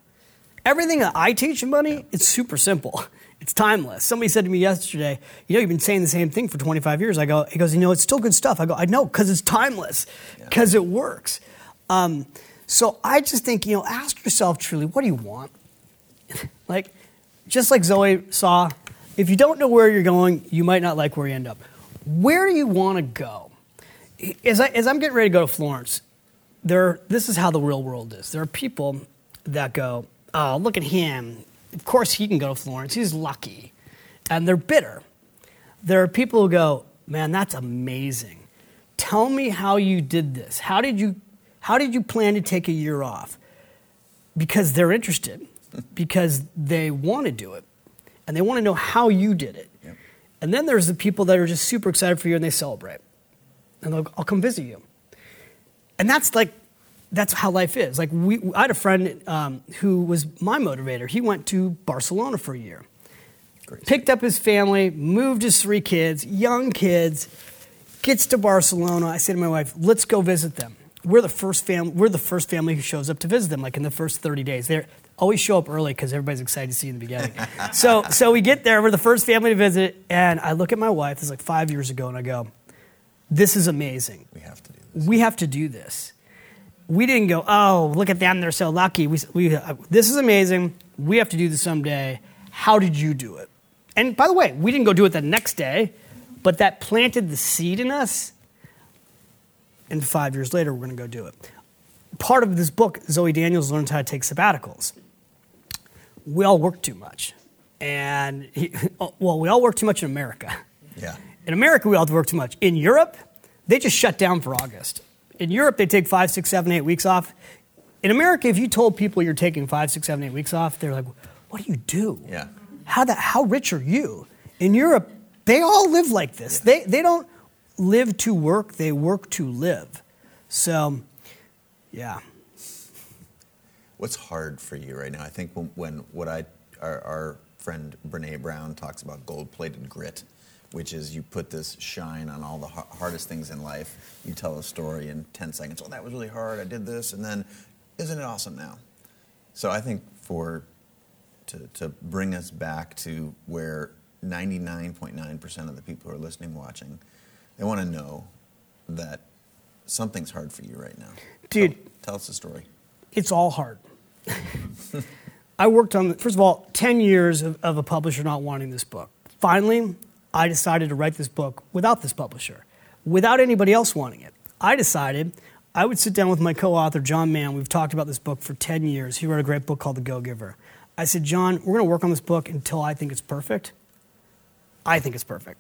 Everything that I teach money, it's super simple. It's timeless. Somebody said to me yesterday, you know, you've been saying the same thing for 25 years. I go, he goes, you know, it's still good stuff. I go, I know, because it's timeless, because it works. Um, so I just think, you know, ask yourself truly, what do you want? like, just like Zoe saw, if you don't know where you're going, you might not like where you end up. Where do you want to go? As, I, as I'm getting ready to go to Florence, there, this is how the real world is. There are people that go, oh, look at him. Of course he can go to Florence. He's lucky. And they're bitter. There are people who go, man, that's amazing. Tell me how you did this. How did you, how did you plan to take a year off? Because they're interested, because they want to do it, and they want to know how you did it. Yep. And then there's the people that are just super excited for you and they celebrate. And they'll, I'll come visit you and that's like that's how life is. Like we i had a friend um, who was my motivator. He went to barcelona for a year. Great. picked up his family moved his three kids young kids gets to barcelona. I say to my wife let's go visit them. We're the first family we're the first family who shows up to visit them like in the first 30 days. They always show up early because everybody's excited to see you in the beginning. So so we get there. We're the first family to visit and i look at my wife It's like five years ago and i go this is amazing. We have to do this. we have to do this. We didn't go, oh, look at them, they're so lucky. We, we, uh, this is amazing. We have to do this someday. How did you do it? And by the way, we didn't go do it the next day, but that planted the seed in us. And five years later, we're going to go do it. Part of this book, Zoe Daniels learns how to take sabbaticals. We all work too much. And he, oh, well, we all work too much in America. Yeah. In America, we all work too much. In Europe, they just shut down for August. In Europe, they take five, six, seven, eight weeks off. In America, if you told people you're taking five, six, seven, eight weeks off, they're like, "What do you do? Yeah. How that? How rich are you?" In Europe, they all live like this. They they don't live to work; they work to live. So, yeah. What's hard for you right now? I think when, when what I our, our friend Brene Brown talks about gold-plated grit, which is you put this shine on all the har- hardest things in life. You tell a story in 10 seconds. Oh, that was really hard. I did this, and then isn't it awesome now? So I think for to, to bring us back to where 99.9% of the people who are listening, watching, they want to know that something's hard for you right now. Dude. tell, tell us the story. it's all hard. I worked on, first of all, 10 years of, of, a publisher not wanting this book. Finally, I decided to write this book without this publisher, without anybody else wanting it. I decided I would sit down with my co author, John Mann. We've talked about this book for 10 years. He wrote a great book called The Go Giver. I said, John, we're going to work on this book until I think it's perfect. I think it's perfect.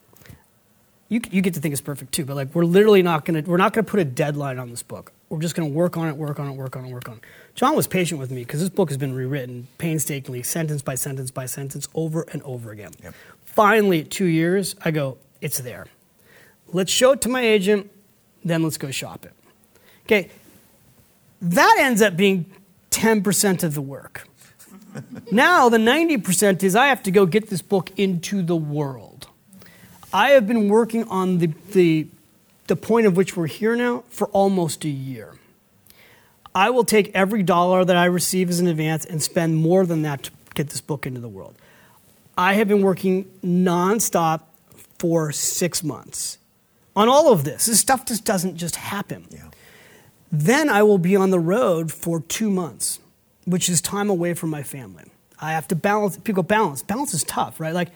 You, you get to think it's perfect too, but like we're literally not going to, we're not going to put a deadline on this book. We're just going to work on it, work on it, work on it, work on it. John was patient with me because this book has been rewritten painstakingly, sentence by sentence by sentence, over and over again. Yep. Finally, at two years, I go, it's there. Let's show it to my agent, then let's go shop it. Okay, that ends up being 10% of the work. now, the 90% is I have to go get this book into the world. I have been working on the, the, the point of which we're here now for almost a year. I will take every dollar that I receive as an advance and spend more than that to get this book into the world. I have been working nonstop for six months on all of this. This stuff just doesn't just happen. Yeah. Then I will be on the road for two months, which is time away from my family. I have to balance, people balance. Balance is tough, right? Like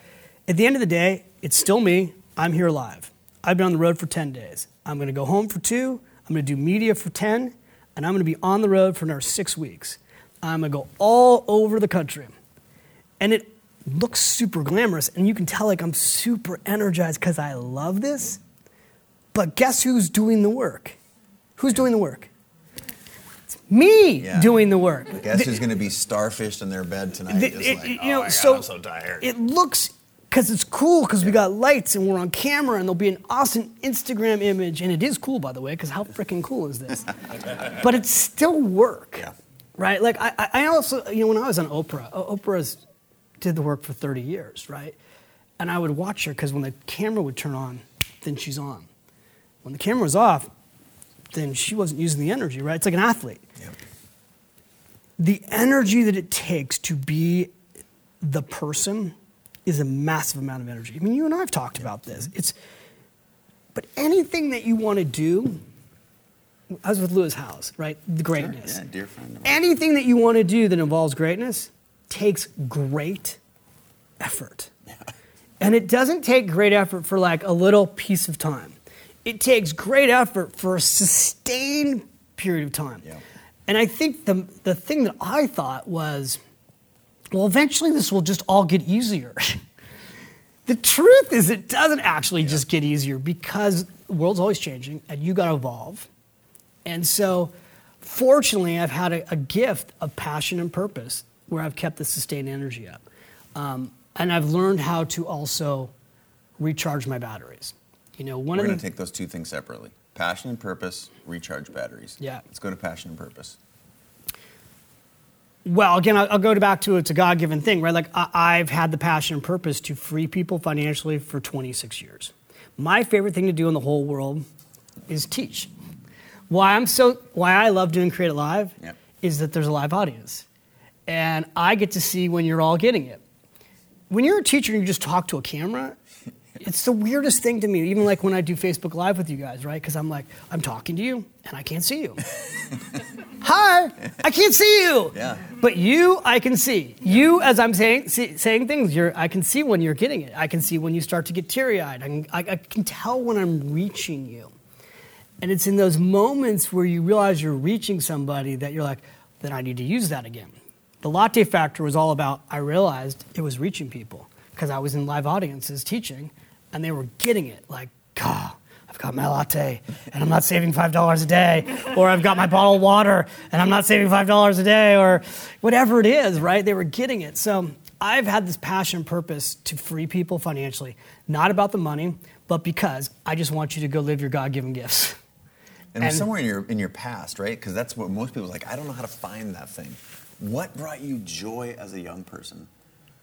at the end of the day, it's still me. I'm here live. I've been on the road for 10 days. I'm going to go home for two. I'm going to do media for 10 and I'm going to be on the road for another six weeks. I'm going to go all over the country. And it looks super glamorous, and you can tell like I'm super energized because I love this. But guess who's doing the work? Who's doing the work? It's me Yeah. doing the work. Guess who's going to be starfished in their bed tonight? The- just it- like, you oh know, my God, so, I'm so tired. It looks because it's cool because we got lights and we're on camera and there'll be an awesome Instagram image and it is cool by the way because how freaking cool is this? but it's still work, Yeah. right? Like I, I I also you know when I was on Oprah, Oprah's did the work for 30 years, right? And I would watch her because when the camera would turn on, then she's on. When the camera was off, then she wasn't using the energy, right? It's like an athlete Yeah. the energy that it takes to be the person is a massive amount of energy. I mean, you and I have talked about this. It's, but anything that you want to do, I was with Lewis Howes, right? The greatness. Yeah, dear friend. Anything that you want to do that involves greatness takes great effort. And it doesn't take great effort for like a little piece of time. It takes great effort for a sustained period of time. Yeah. And I think the, the thing that I thought was, well, eventually this will just all get easier. the truth is, it doesn't actually just get easier because the world's always changing and you got to evolve. And so, fortunately, I've had a, a gift of passion and purpose where I've kept the sustained energy up. Um, and I've learned how to also recharge my batteries. You know, one We're of going to take those two things separately passion and purpose, recharge batteries. Yeah. Let's go to passion and purpose. Well, again, I'll, I'll go back to it's a God given thing, right? Like, I, I've had the passion and purpose to free people financially for 26 years. My favorite thing to do in the whole world is teach. Why I'm so, why I love doing Creative Live Yep. is that there's a live audience. And I get to see when you're all getting it. When you're a teacher and you just talk to a camera, it's the weirdest thing to me, even like when I do Facebook Live with you guys, right? Because I'm like, I'm talking to you and I can't see you. Hi, I can't see you. Yeah. But you, I can see. You, as I'm saying see, saying things, you're, I can see when you're getting it. I can see when you start to get teary eyed. I I, I can tell when I'm reaching you. And it's in those moments where you realize you're reaching somebody that you're like, then I need to use that again. The latte factor was all about, I realized it was reaching people because I was in live audiences teaching and they were getting it. Like, God, I've got my latte and I'm not saving $5 a day. Or I've got my bottle of water and I'm not saving $5 a day. Or whatever it is, right? They were getting it. So I've had this passion purpose to free people financially, not about the money, but because I just want you to go live your God given gifts. And, And- somewhere in your in your past, right? Because that's what most people like. I don't know how to find that thing. What brought you joy as a young person?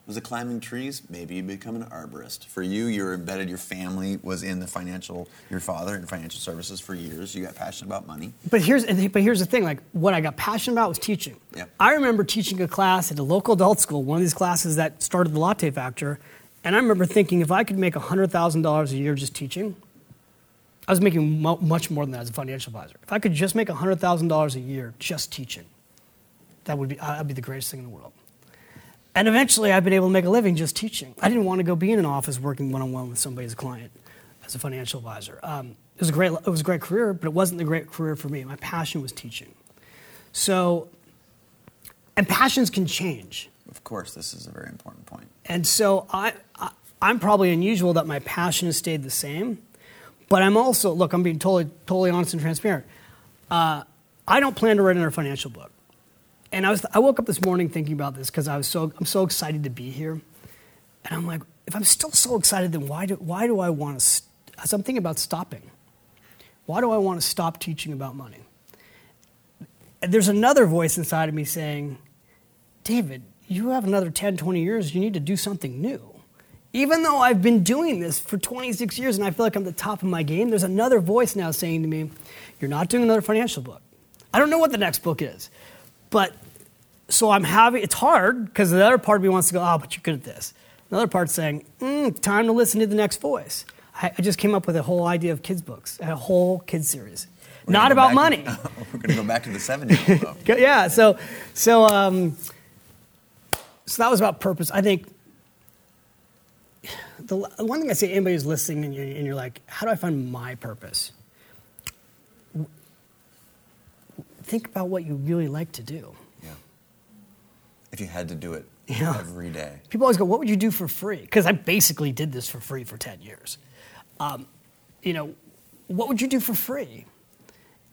Was it climbing trees? Maybe you become an arborist. For you, you're embedded. Your family was in the financial. Your father in financial services for years. You got passionate about money. But here's but here's the thing. Like what I got passionate about was teaching. Yeah. I remember teaching a class at a local adult school, one of these classes that started the Latte Factor, and I remember thinking if I could make hundred thousand dollars a year just teaching, I was making much more than that as a financial advisor. If I could just make hundred thousand dollars a year just teaching, that would be that'd be the greatest thing in the world. And eventually, I've been able to make a living just teaching. I didn't want to go be in an office working one on one with somebody as a client, as a financial advisor. Um, it was a great, it was a great career, but it wasn't the great career for me. My passion was teaching. So, and passions can change. Of course, this is a very important point. And so I, I, I'm probably unusual that my passion has stayed the same, but I'm also, look, I'm being totally, totally honest and transparent. Uh, I don't plan to write another financial book. And I, was, I woke up this morning thinking about this because I was so, I'm so excited to be here. And I'm like, if I'm still so excited, then why do, why do I want to, st- I'm thinking about stopping, why do I want to stop teaching about money? And there's another voice inside of me saying, David, you have another 10, 20 years, you need to do something new. Even though I've been doing this for 26 years and I feel like I'm the top of my game, there's another voice now saying to me, You're not doing another financial book. I don't know what the next book is. But so I'm having, it's hard because the other part of me wants to go, Oh, but you're good at this. Another part's saying, mm, Time to listen to the next voice. I, I just came up with a whole idea of kids' books, a whole kids' series. We're Not about money. We're going to go back to the 70s, though. Yeah so so um, so that was about purpose i think the one thing i say to anybody who's listening and you're, and you're like how do i find my purpose think about what you really like to do Yeah. If you had to do it Yeah. every day. people always go what would you do for free because i basically did this for free for 10 years um, you know what would you do for free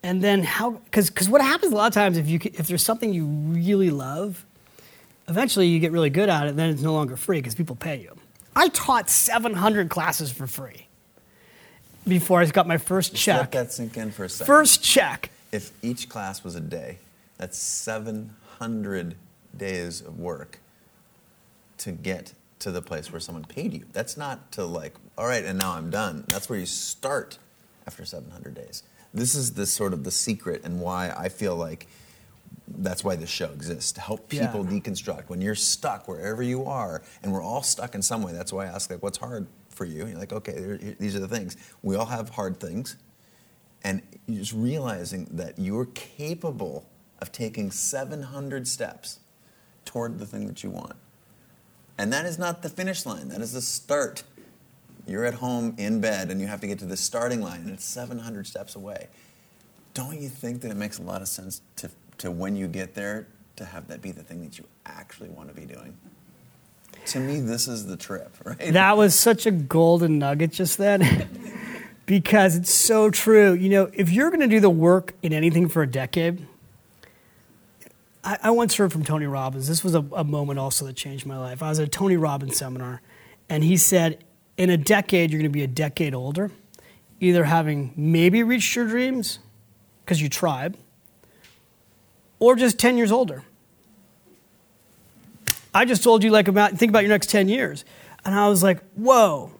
and then how because what happens a lot of times if you if there's something you really love eventually you get really good at it then it's no longer free because people pay you i taught 700 classes for free before i got my first Let check that sink in for a second. first check if each class was a day, that's 700 days of work to get to the place where someone paid you. That's not to like, all right, and now I'm done. That's where you start after 700 days. This is the sort of the secret and why I feel like that's why this show exists to help Yeah. people deconstruct when you're stuck wherever you are and we're all stuck in some way that's why i ask like what's hard for you and you're like okay these are the things we all have hard things and just realizing that you're capable of taking 700 steps toward the thing that you want. And that is not the finish line, that is the start. You're at home in bed and you have to get to the starting line and it's 700 steps away. Don't you think that it makes a lot of sense to, to when you get there to have that be the thing that you actually want to be doing? To me, this is the trip, right? That was such a golden nugget just then. because it's so true. You know, if you're going to do the work in anything for a decade, I, I once heard from Tony Robbins. This was a, a moment also that changed my life. I was at a Tony Robbins seminar, and he said, In a decade, you're going to be a decade older, either having maybe reached your dreams because you tried, or just 10 years older. I just told you, like, about, think about your next 10 years. And I was like, whoa,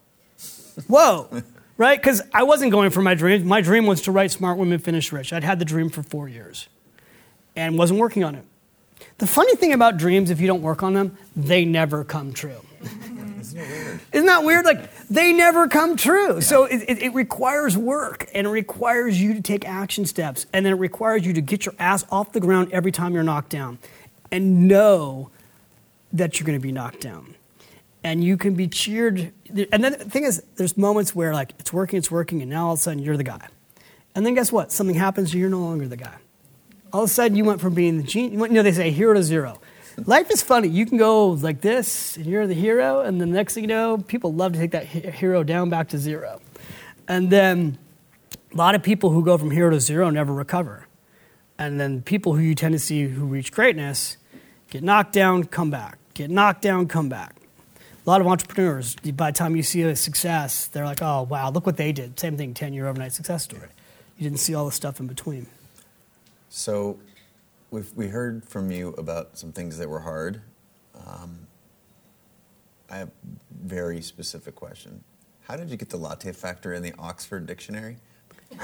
whoa, right? Because I wasn't going for my dream. My dream was to write Smart Women Finish Rich. I'd had the dream for four years and wasn't working on it. The funny thing about dreams, if you don't work on them, they never come true. Isn't it weird? Isn't that weird? Like, they never come true. So it, it, it requires work and it requires you to take action steps. And then it requires you to get your ass off the ground every time you're knocked down and know that you're going to be knocked down. And you can be cheered. And then the thing is, there's moments where, like, it's working, it's working, and now all of a sudden you're the guy. And then guess what? Something happens, and you're no longer the guy. All of a sudden, you went from being the genius, you know, they say hero to zero. life is funny. You can go like this, and you're the hero, and the next thing you know, people love to take that hero down back to zero. And then a lot of people who go from hero to zero never recover. And then people who you tend to see who reach greatness get knocked down, come back. Get knocked down, come back. A lot of entrepreneurs, by the time you see a success, they're like, oh, wow, look what they did. Same thing, 10 year overnight success story. You didn't see all the stuff in between. So, we've, we heard from you about some things that were hard. Um, I have a very specific question. How did you get the latte factor in the Oxford Dictionary?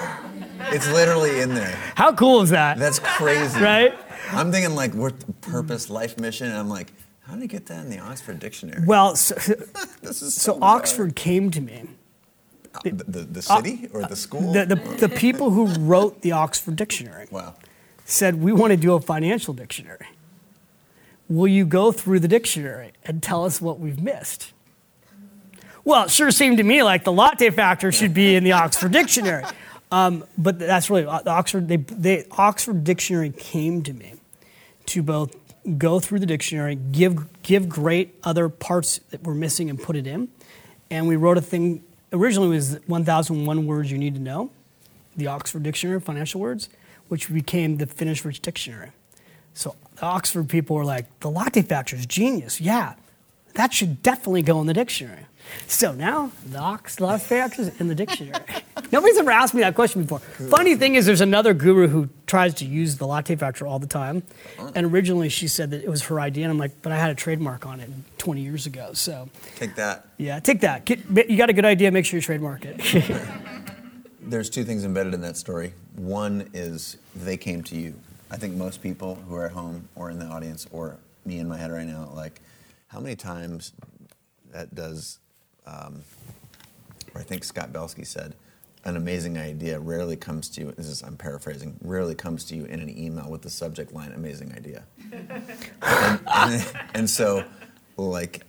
it's literally in there. How cool is that? That's crazy. Right? I'm thinking like what purpose, life mission, and I'm like, how did you get that in the Oxford Dictionary? Well, so, this is so bizarre. Oxford came to me. the, the, the uh, city or the uh, school? The, the, the people who wrote the Oxford Dictionary wow. said, We want to do a financial dictionary. Will you go through the dictionary and tell us what we've missed? Well, it sure seemed to me like the latte factor should be in the Oxford Dictionary. Um, but that's really, uh, the Oxford, they, they, Oxford Dictionary came to me to both go through the dictionary, give, give great other parts that were missing and put it in. And we wrote a thing, originally was 1001 words you need to know, the Oxford Dictionary of Financial Words, which became the Finish Rich Dictionary. So the Oxford people were like, the latte factor is genius. Yeah, that should definitely go in the dictionary. So now the Ox latte factor is in the dictionary. Nobody's ever asked me that question before. Funny thing is, there's another guru who tries to use the latte factor all the time. And originally she said that it was her idea. And I'm like, but I had a trademark on it 20 years ago. So Take that. yeah, take that. Get, you got a good idea, make sure you trademark it. There's two things embedded in that story. One is they came to you. I think most people who are at home or in the audience or me in my head right now, like, how many times that does, um, or I think Scott Belsky said, an amazing idea rarely comes to you, this is, I'm paraphrasing, rarely comes to you in an email with the subject line, amazing idea. and, and, and so, like,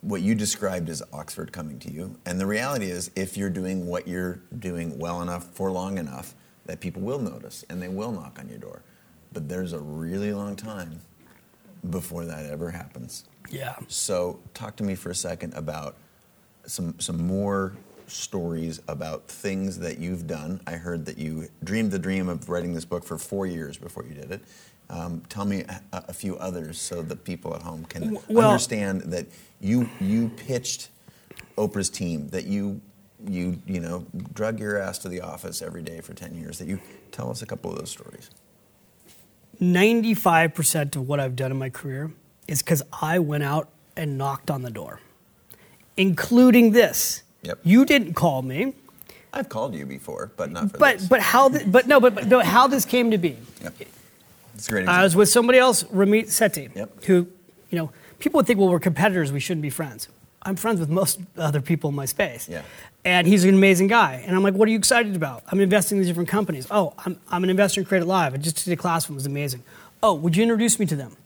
what you described is Oxford coming to you. And the reality is, if you're doing what you're doing well enough for long enough, that people will notice and they will knock on your door. But there's a really long time before that ever happens. Yeah. So, talk to me for a second about some some more stories about things that you've done. I heard that you dreamed the dream of writing this book for four years before you did it. Um, tell me a, a few others so that people at home can Well- understand that you you pitched Oprah's team, that you you you know drug your ass to the office every day for ten years. That you tell us a couple of those stories. 95% of what I've done in my career is because I went out and knocked on the door, including this. Yep. You didn't call me, I've called you before, but not for but this. but how? th- but no, but, but no, how this came to be. Yep. It's a great. I was with somebody else, Ramit Sethi, Yep. who, you know, people would think, well, we're competitors, we shouldn't be friends. I'm friends with most other people in my space. Yeah. And he's an amazing guy. And I'm like, what are you excited about? I'm investing in these different companies. Oh, I'm, I'm an investor in Creative Live. I just did a class with them. It was amazing. Oh, would you introduce me to them?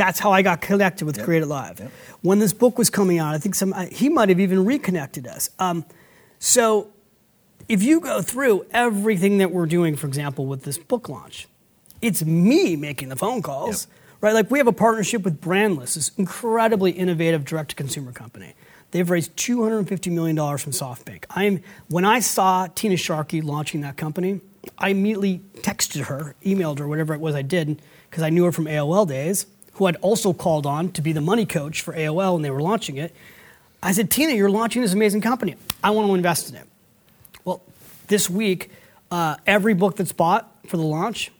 That's how I got connected with Yep. Creative Live. Yep. When this book was coming out, I think some, he might have even reconnected us. Um, so if you go through everything that we're doing, for example, with this book launch, it's me making the phone calls, right? Like we have a partnership with Brandless, this incredibly innovative direct-to-consumer company. They've raised $250 million from SoftBank. I'm, when I saw Tina Sharkey launching that company, I immediately texted her, emailed her, whatever it was I did, because I knew her from AOL days, who I'd also called on to be the money coach for AOL when they were launching it. I said, Tina, you're launching this amazing company. I want to invest in it. Well, this week, uh, every book that's bought for the launch,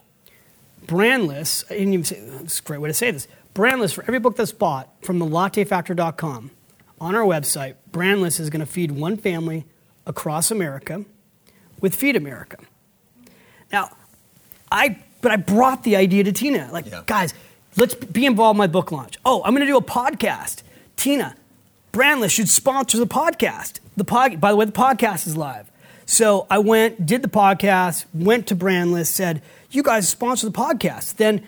brandless, I didn't even say, it's a great way to say this, brandless for every book that's bought from the lattefactor.com on our website, brandless is going to feed one family across America with Feed America. Now, I, but I brought the idea to Tina, like, Yeah. guys, let's be involved in my book launch. Oh, I'm going to do a podcast. Tina, Brandless should sponsor the podcast. The pod, by the way, the podcast is live. So I went, did the podcast, went to Brandless, said, "You guys sponsor the podcast. Then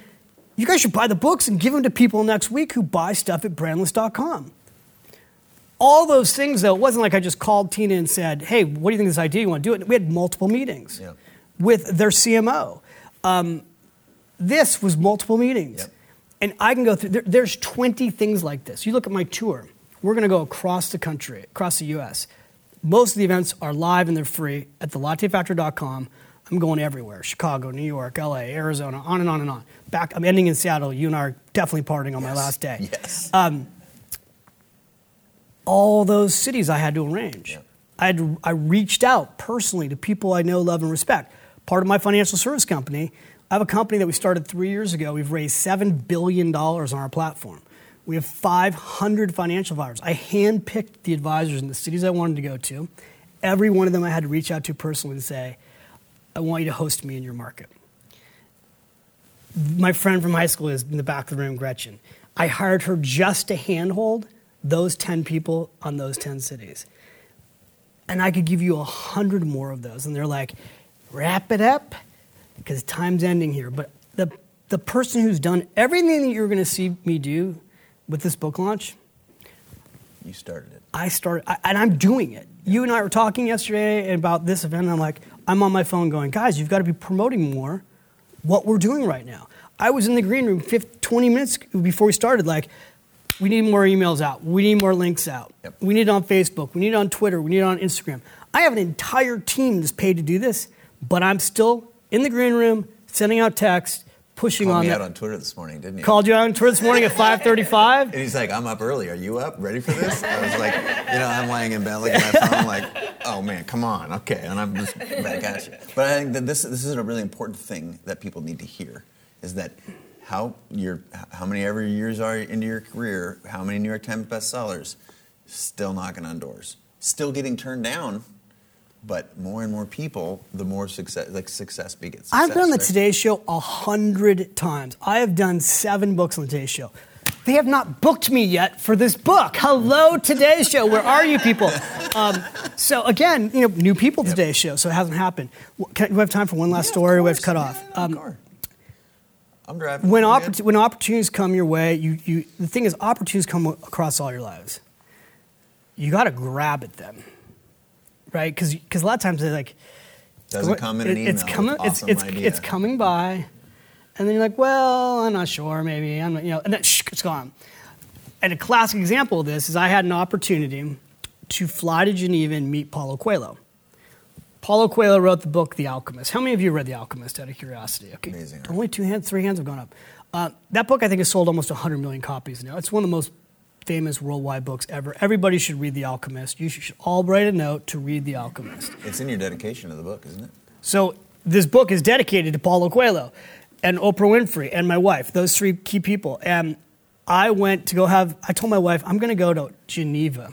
you guys should buy the books and give them to people next week who buy stuff at Brandless.com." All those things, though, it wasn't like I just called Tina and said, "Hey, what do you think of this idea? You want to do it?" We had multiple meetings Yeah. with their CMO. Um, this was multiple meetings. Yep. And I can go through, there, there's 20 things like this. You look at my tour, we're going to go across the country, across the US. Most of the events are live and they're free at thelattefactor.com. I'm going everywhere Chicago, New York, LA, Arizona, on and on and on. Back, I'm ending in Seattle. You and I are definitely partying on my last day. Yes. Um, all those cities I had to arrange. Yeah. I, had I reached out personally to people I know, love, and respect. Part of my financial service company, I have a company that we started three years ago. We've raised $7 billion on our platform. We have 500 financial advisors. I handpicked the advisors in the cities I wanted to go to. Every one of them I had to reach out to personally and say, I want you to host me in your market. My friend from high school is in the back of the room, Gretchen. I hired her just to handhold those 10 people on those 10 cities. And I could give you a hundred more of those. And they're like, wrap it up, because time's ending here. But the, the person who's done everything that you're going to see me do with this book launch, You started it. I started, I, and I'm doing it. You and I were talking yesterday about this event, and I'm like, I'm on my phone going, guys, you've got to be promoting more what we're doing right now. I was in the green room 50, 20 minutes before we started, like, we need more emails out. We need more links out. Yep. We need it on Facebook. We need it on Twitter. We need it on Instagram. I have an entire team that's paid to do this, but I'm still in the green room, sending out text, pushing Called on me that. out on Twitter this morning, didn't you? Called you out on Twitter this morning at 5:35. And he's like, I'm up early. Are you up? Ready for this? I was like, you know, I'm laying in bed looking at my phone. I'm like, oh man, come on. Okay. And I'm just back at you. But I think that this, this is a really important thing that people need to hear is that how your how many ever years are into your career, how many New York Times bestsellers, still knocking on doors, still getting turned down, but more and more people, the more success like success begets. Success, I've done the right? Today Show a hundred times. I have done seven books on the Today Show. They have not booked me yet for this book. Hello, Today Show. Where are you people? Um, so again, you know, new people to Today Show, so it hasn't happened. Can, do we have time for one last Yeah, story? or we have to cut off. Yeah, Um, car. I'm driving. when, oppor- when opportunities come your way, you, you, the thing is, opportunities come across all your lives. You got to grab at them, right? Because because a lot of times they're like, Doesn't come in an email. It's coming. with It's awesome it's idea. it's coming by, and then you're like, well, I'm not sure. Maybe I'm not, you know, and then shh, it's gone. And a classic example of this is I had an opportunity to fly to Geneva and meet Paulo Coelho. Paulo Coelho wrote the book The Alchemist. How many of you read The Alchemist out of curiosity? Okay, Amazing, only two hands, three hands have gone up. Uh, that book I think has sold almost 100 million copies now. It's one of the most famous worldwide books ever. Everybody should read The Alchemist. You should all write a note to read The Alchemist. It's in your dedication of the book, isn't it? So this book is dedicated to Paulo Coelho and Oprah Winfrey and my wife, those three key people. And I went to go have, I told my wife, I'm going to go to Geneva.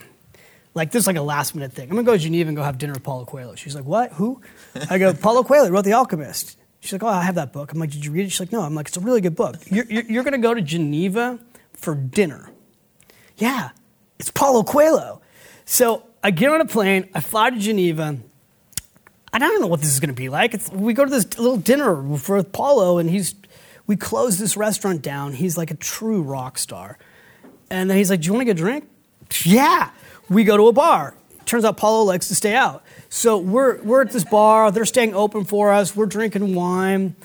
Like, this is like a last minute thing. I'm going to go to Geneva and go have dinner with Paulo Coelho. She's like, what? Who? I go, Paulo Coelho wrote The Alchemist. She's like, oh, I have that book. I'm like, did you read it? She's like, no. I'm like, it's a really good book. You're, you're, you're going to go to Geneva for dinner. Yeah, it's Paulo Coelho. So I get on a plane, I fly to Geneva. I don't know what this is going to be like. It's, we go to this little dinner for Paulo, and he's we close this restaurant down. He's like a true rock star. And then he's like, "Do you want to get a drink?" Yeah. We go to a bar. Turns out Paulo likes to stay out. So we're we're at this bar. They're staying open for us. We're drinking wine,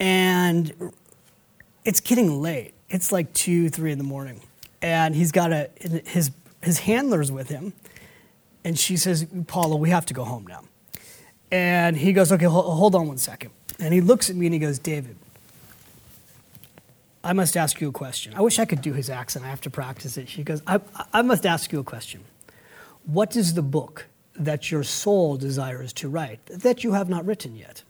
and it's getting late. It's like two, three in the morning, and he's got a his his handlers with him, and she says, "Paulo, we have to go home now." And he goes, "Okay, hold, hold on one second. And he looks at me and he goes, "David, I must ask you a question. I wish I could do his accent. I have to practice it." She goes, "I, I must ask you a question. What is the book that your soul desires to write that you have not written yet?"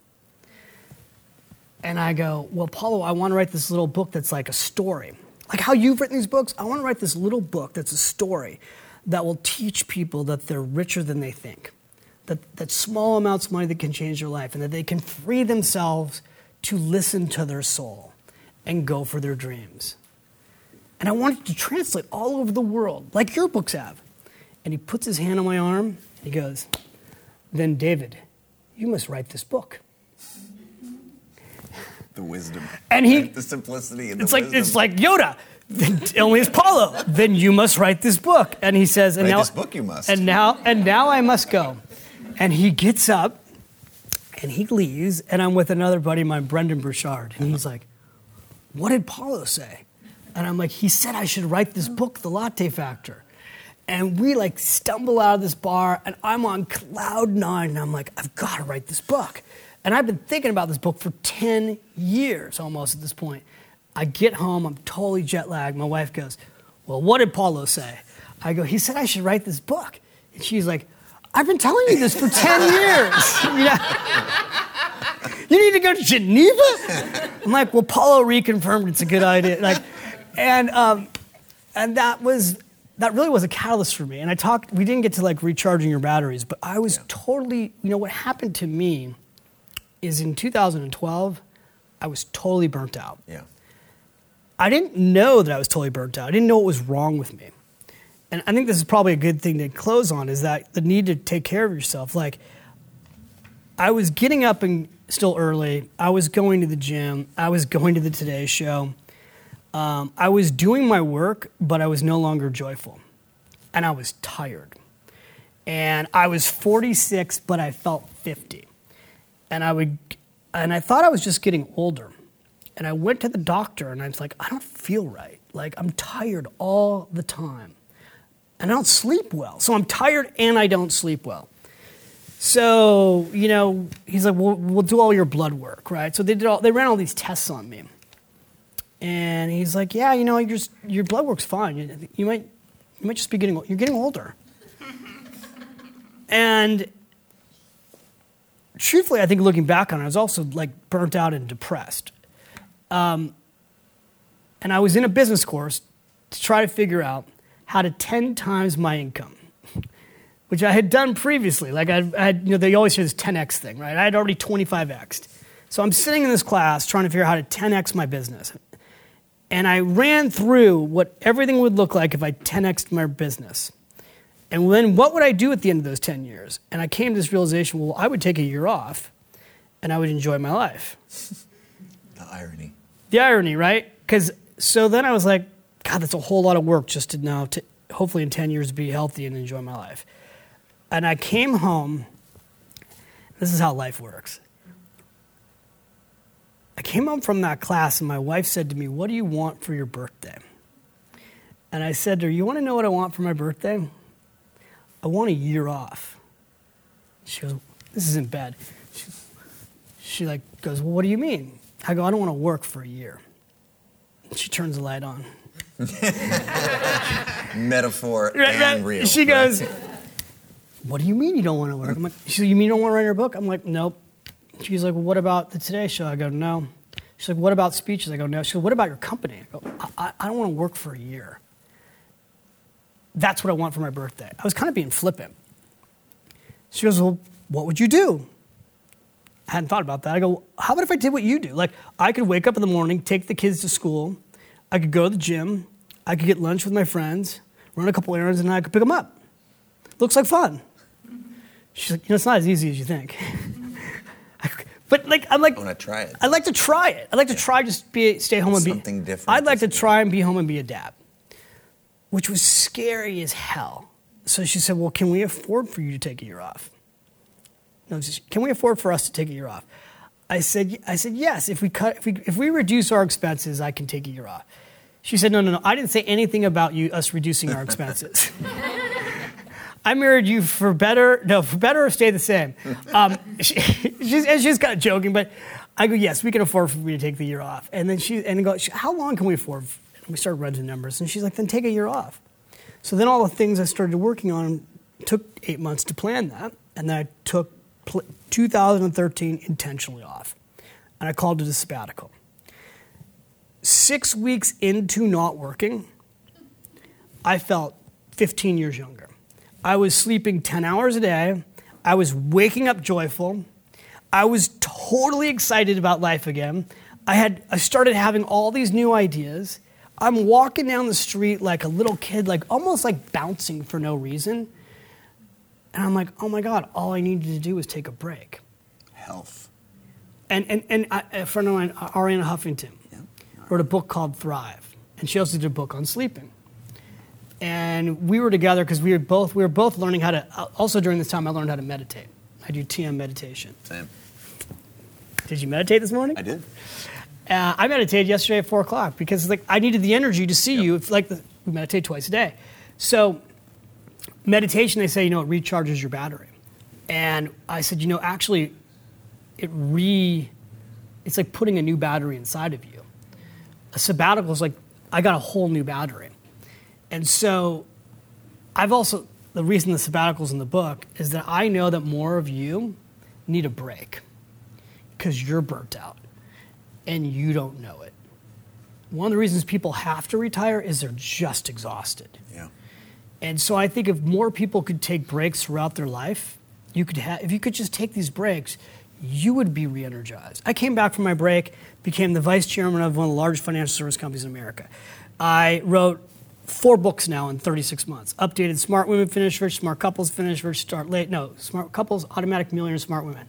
And I go, Well, Paulo, I want to write this little book that's like a story. Like how you've written these books, I want to write this little book that's a story that will teach people that they're richer than they think. That, that small amounts of money that can change their life and that they can free themselves to listen to their soul and go for their dreams. And I wanted to translate all over the world, like your books have. And he puts his hand on my arm and he goes, Then, David, you must write this book. The wisdom. And he- the simplicity and the It's like wisdom. it's like Yoda. Only it's Paulo. Then you must write this book. And he says, and Write now this book you must. And now and now I must go. And he gets up and he leaves, and I'm with another buddy of mine, Brendon Burchard, and he's like, What did Paulo say? And I'm like, he said I should write this book, The Latte Factor. And we like stumble out of this bar, and I'm on cloud nine, and I'm like, I've got to write this book. And I've been thinking about this book for 10 years almost at this point. I get home, I'm totally jet lagged. My wife goes, Well, what did Paulo say? I go, He said I should write this book. And she's like, I've been telling you this for 10 years. you, know? you need to go to Geneva? I'm like, Well, Paulo reconfirmed it's a good idea. Like, and, um, and that was that really was a catalyst for me. And I talked, we didn't get to like recharging your batteries, but I was yeah. totally, you know, what happened to me is in 2012, I was totally burnt out. Yeah. I didn't know that I was totally burnt out. I didn't know what was wrong with me. And I think this is probably a good thing to close on is that the need to take care of yourself. Like, I was getting up and still early. I was going to the gym. I was going to the Today Show. Um, I was doing my work, but I was no longer joyful. And I was tired. And I was 46, but I felt 50. And I would, and I thought I was just getting older. And I went to the doctor and I was like, I don't feel right. Like, I'm tired all the time. And I don't sleep well. So I'm tired and I don't sleep well. So, you know, he's like, well, we'll do all your blood work, right? So they did all, they ran all these tests on me. And he's like, yeah, you know, your, your blood work's fine. You, you, might, you might just be getting, you're getting older. and truthfully, I think looking back on it, I was also like burnt out and depressed. Um, and I was in a business course to try to figure out how to 10 times my income, which I had done previously. Like I, I had, you know, they always say this 10x thing, right? I had already 25xed. So I'm sitting in this class trying to figure out how to 10x my business. And I ran through what everything would look like if I 10xed my business. And then what would I do at the end of those 10 years? And I came to this realization well, I would take a year off and I would enjoy my life. The irony. The irony, right? Because so then I was like, God, that's a whole lot of work just to now, to hopefully in 10 years, be healthy and enjoy my life. And I came home. This is how life works. I came home from that class, and my wife said to me, What do you want for your birthday? And I said to her, You want to know what I want for my birthday? I want a year off. She goes, This isn't bad. She, she like goes, Well, what do you mean? I go, I don't want to work for a year. She turns the light on. Metaphor right, and real. She goes, What do you mean you don't want to work? I'm like, she You mean you don't want to write your book? I'm like, Nope. She's like, well, what about the Today Show? I go, no. She's like, what about speeches? I go, no. She goes, what about your company? I go, I, I don't want to work for a year. That's what I want for my birthday. I was kind of being flippant. She goes, well, what would you do? I hadn't thought about that. I go, how about if I did what you do? Like, I could wake up in the morning, take the kids to school, I could go to the gym, I could get lunch with my friends, run a couple errands, and I could pick them up. Looks like fun. She's like, you know, it's not as easy as you think. But like I'm like I want to try it. I'd like to try it. I'd like to try just be stay home and be something different. I'd like to try and be home and be a dad, which was scary as hell. So she said, "Well, can we afford for you to take a year off?" No, can we afford for us to take a year off? I said, I said yes. If we cut, if we if we reduce our expenses, I can take a year off. She said, no, no, no. I didn't say anything about you us reducing our expenses. I married you for better, no, for better or stay the same. Um, she, she's, and she's kind of joking, but I go, yes, we can afford for me to take the year off. And then she, and go, how long can we afford? We started running numbers, and she's like, then take a year off. So then all the things I started working on took eight months to plan that, and then I took 2013 intentionally off, and I called it a sabbatical. Six weeks into not working, I felt 15 years younger. I was sleeping 10 hours a day. I was waking up joyful. I was totally excited about life again. I had I started having all these new ideas. I'm walking down the street like a little kid, like almost like bouncing for no reason. And I'm like, oh my God, all I needed to do was take a break. Health. And, and, and a friend of mine, uh, Arianna Huffington, yeah. wrote a book called Thrive. And she also did a book on sleeping and we were together because we were both we were both learning how to. Uh, also during this time, I learned how to meditate. I do TM meditation. Same. Did you meditate this morning? I did. Uh, I meditated yesterday at four o'clock because like I needed the energy to see you. If, like the, we meditate twice a day, so meditation they say you know it recharges your battery, and I said you know actually, it re, it's like putting a new battery inside of you. A sabbatical is like I got a whole new battery, and so I've also the reason the sabbaticals in the book is that I know that more of you need a break because you're burnt out and you don't know it. One of the reasons people have to retire is they're just exhausted. Yeah. And so I think if more people could take breaks throughout their life, you could have if you could just take these breaks, you would be re-energized. I came back from my break, became the vice chairman of one of the largest financial service companies in America. I wrote four books now in 36 months. Updated Smart Women Finish Rich, Smart Couples Finish Rich, Start Late. No, Smart Couples, Automatic Millionaire, Smart Women.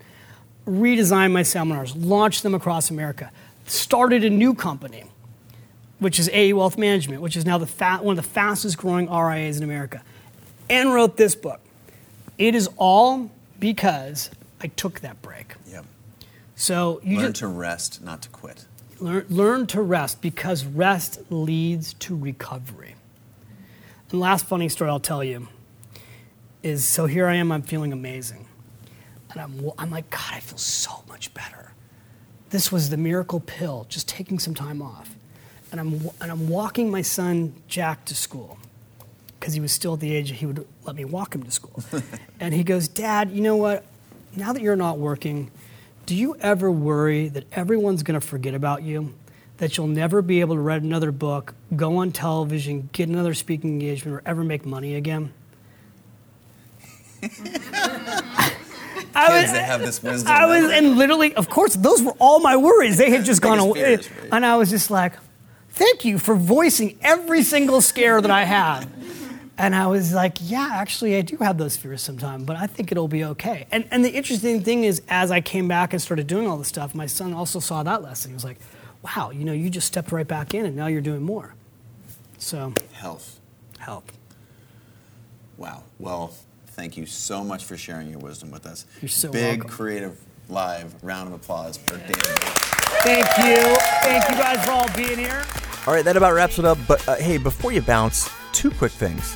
Redesigned my seminars, launched them across America. Started a new company, which is AE Wealth Management, which is now the one of the fastest growing RIAs in America. And wrote this book. It is all because I took that break. Yep. So you Learn just to rest, not to quit. learn, learn to rest because rest leads to recovery. And last funny story I'll tell you is so here I am, I'm feeling amazing. And I'm, I'm like, God, I feel so much better. This was the miracle pill, just taking some time off. And I'm, and I'm walking my son Jack to school because he was still at the age he would let me walk him to school. and he goes, Dad, you know what? Now that you're not working, do you ever worry that everyone's going to forget about you? That you'll never be able to read another book, go on television, get another speaking engagement, or ever make money again? I Kids, they have this wisdom. I was, and literally, of course, those were all my worries. They had just gone away. fears, right? And I was just like, thank you for voicing every single scare that I had. And I was like, yeah, actually, I do have those fears sometimes, but I think it'll be okay. And, and the interesting thing is, as I came back and started doing all this stuff, my son also saw that lesson. He was like, wow, you know, you just stepped right back in and now you're doing more. So, Health. help. Wow. Well, thank you so much for sharing your wisdom with us. You're so Big welcome. creative live round of applause for David. Thank you. Thank you guys for all being here. All right, that about wraps it up. But uh, hey, before you bounce, two quick things.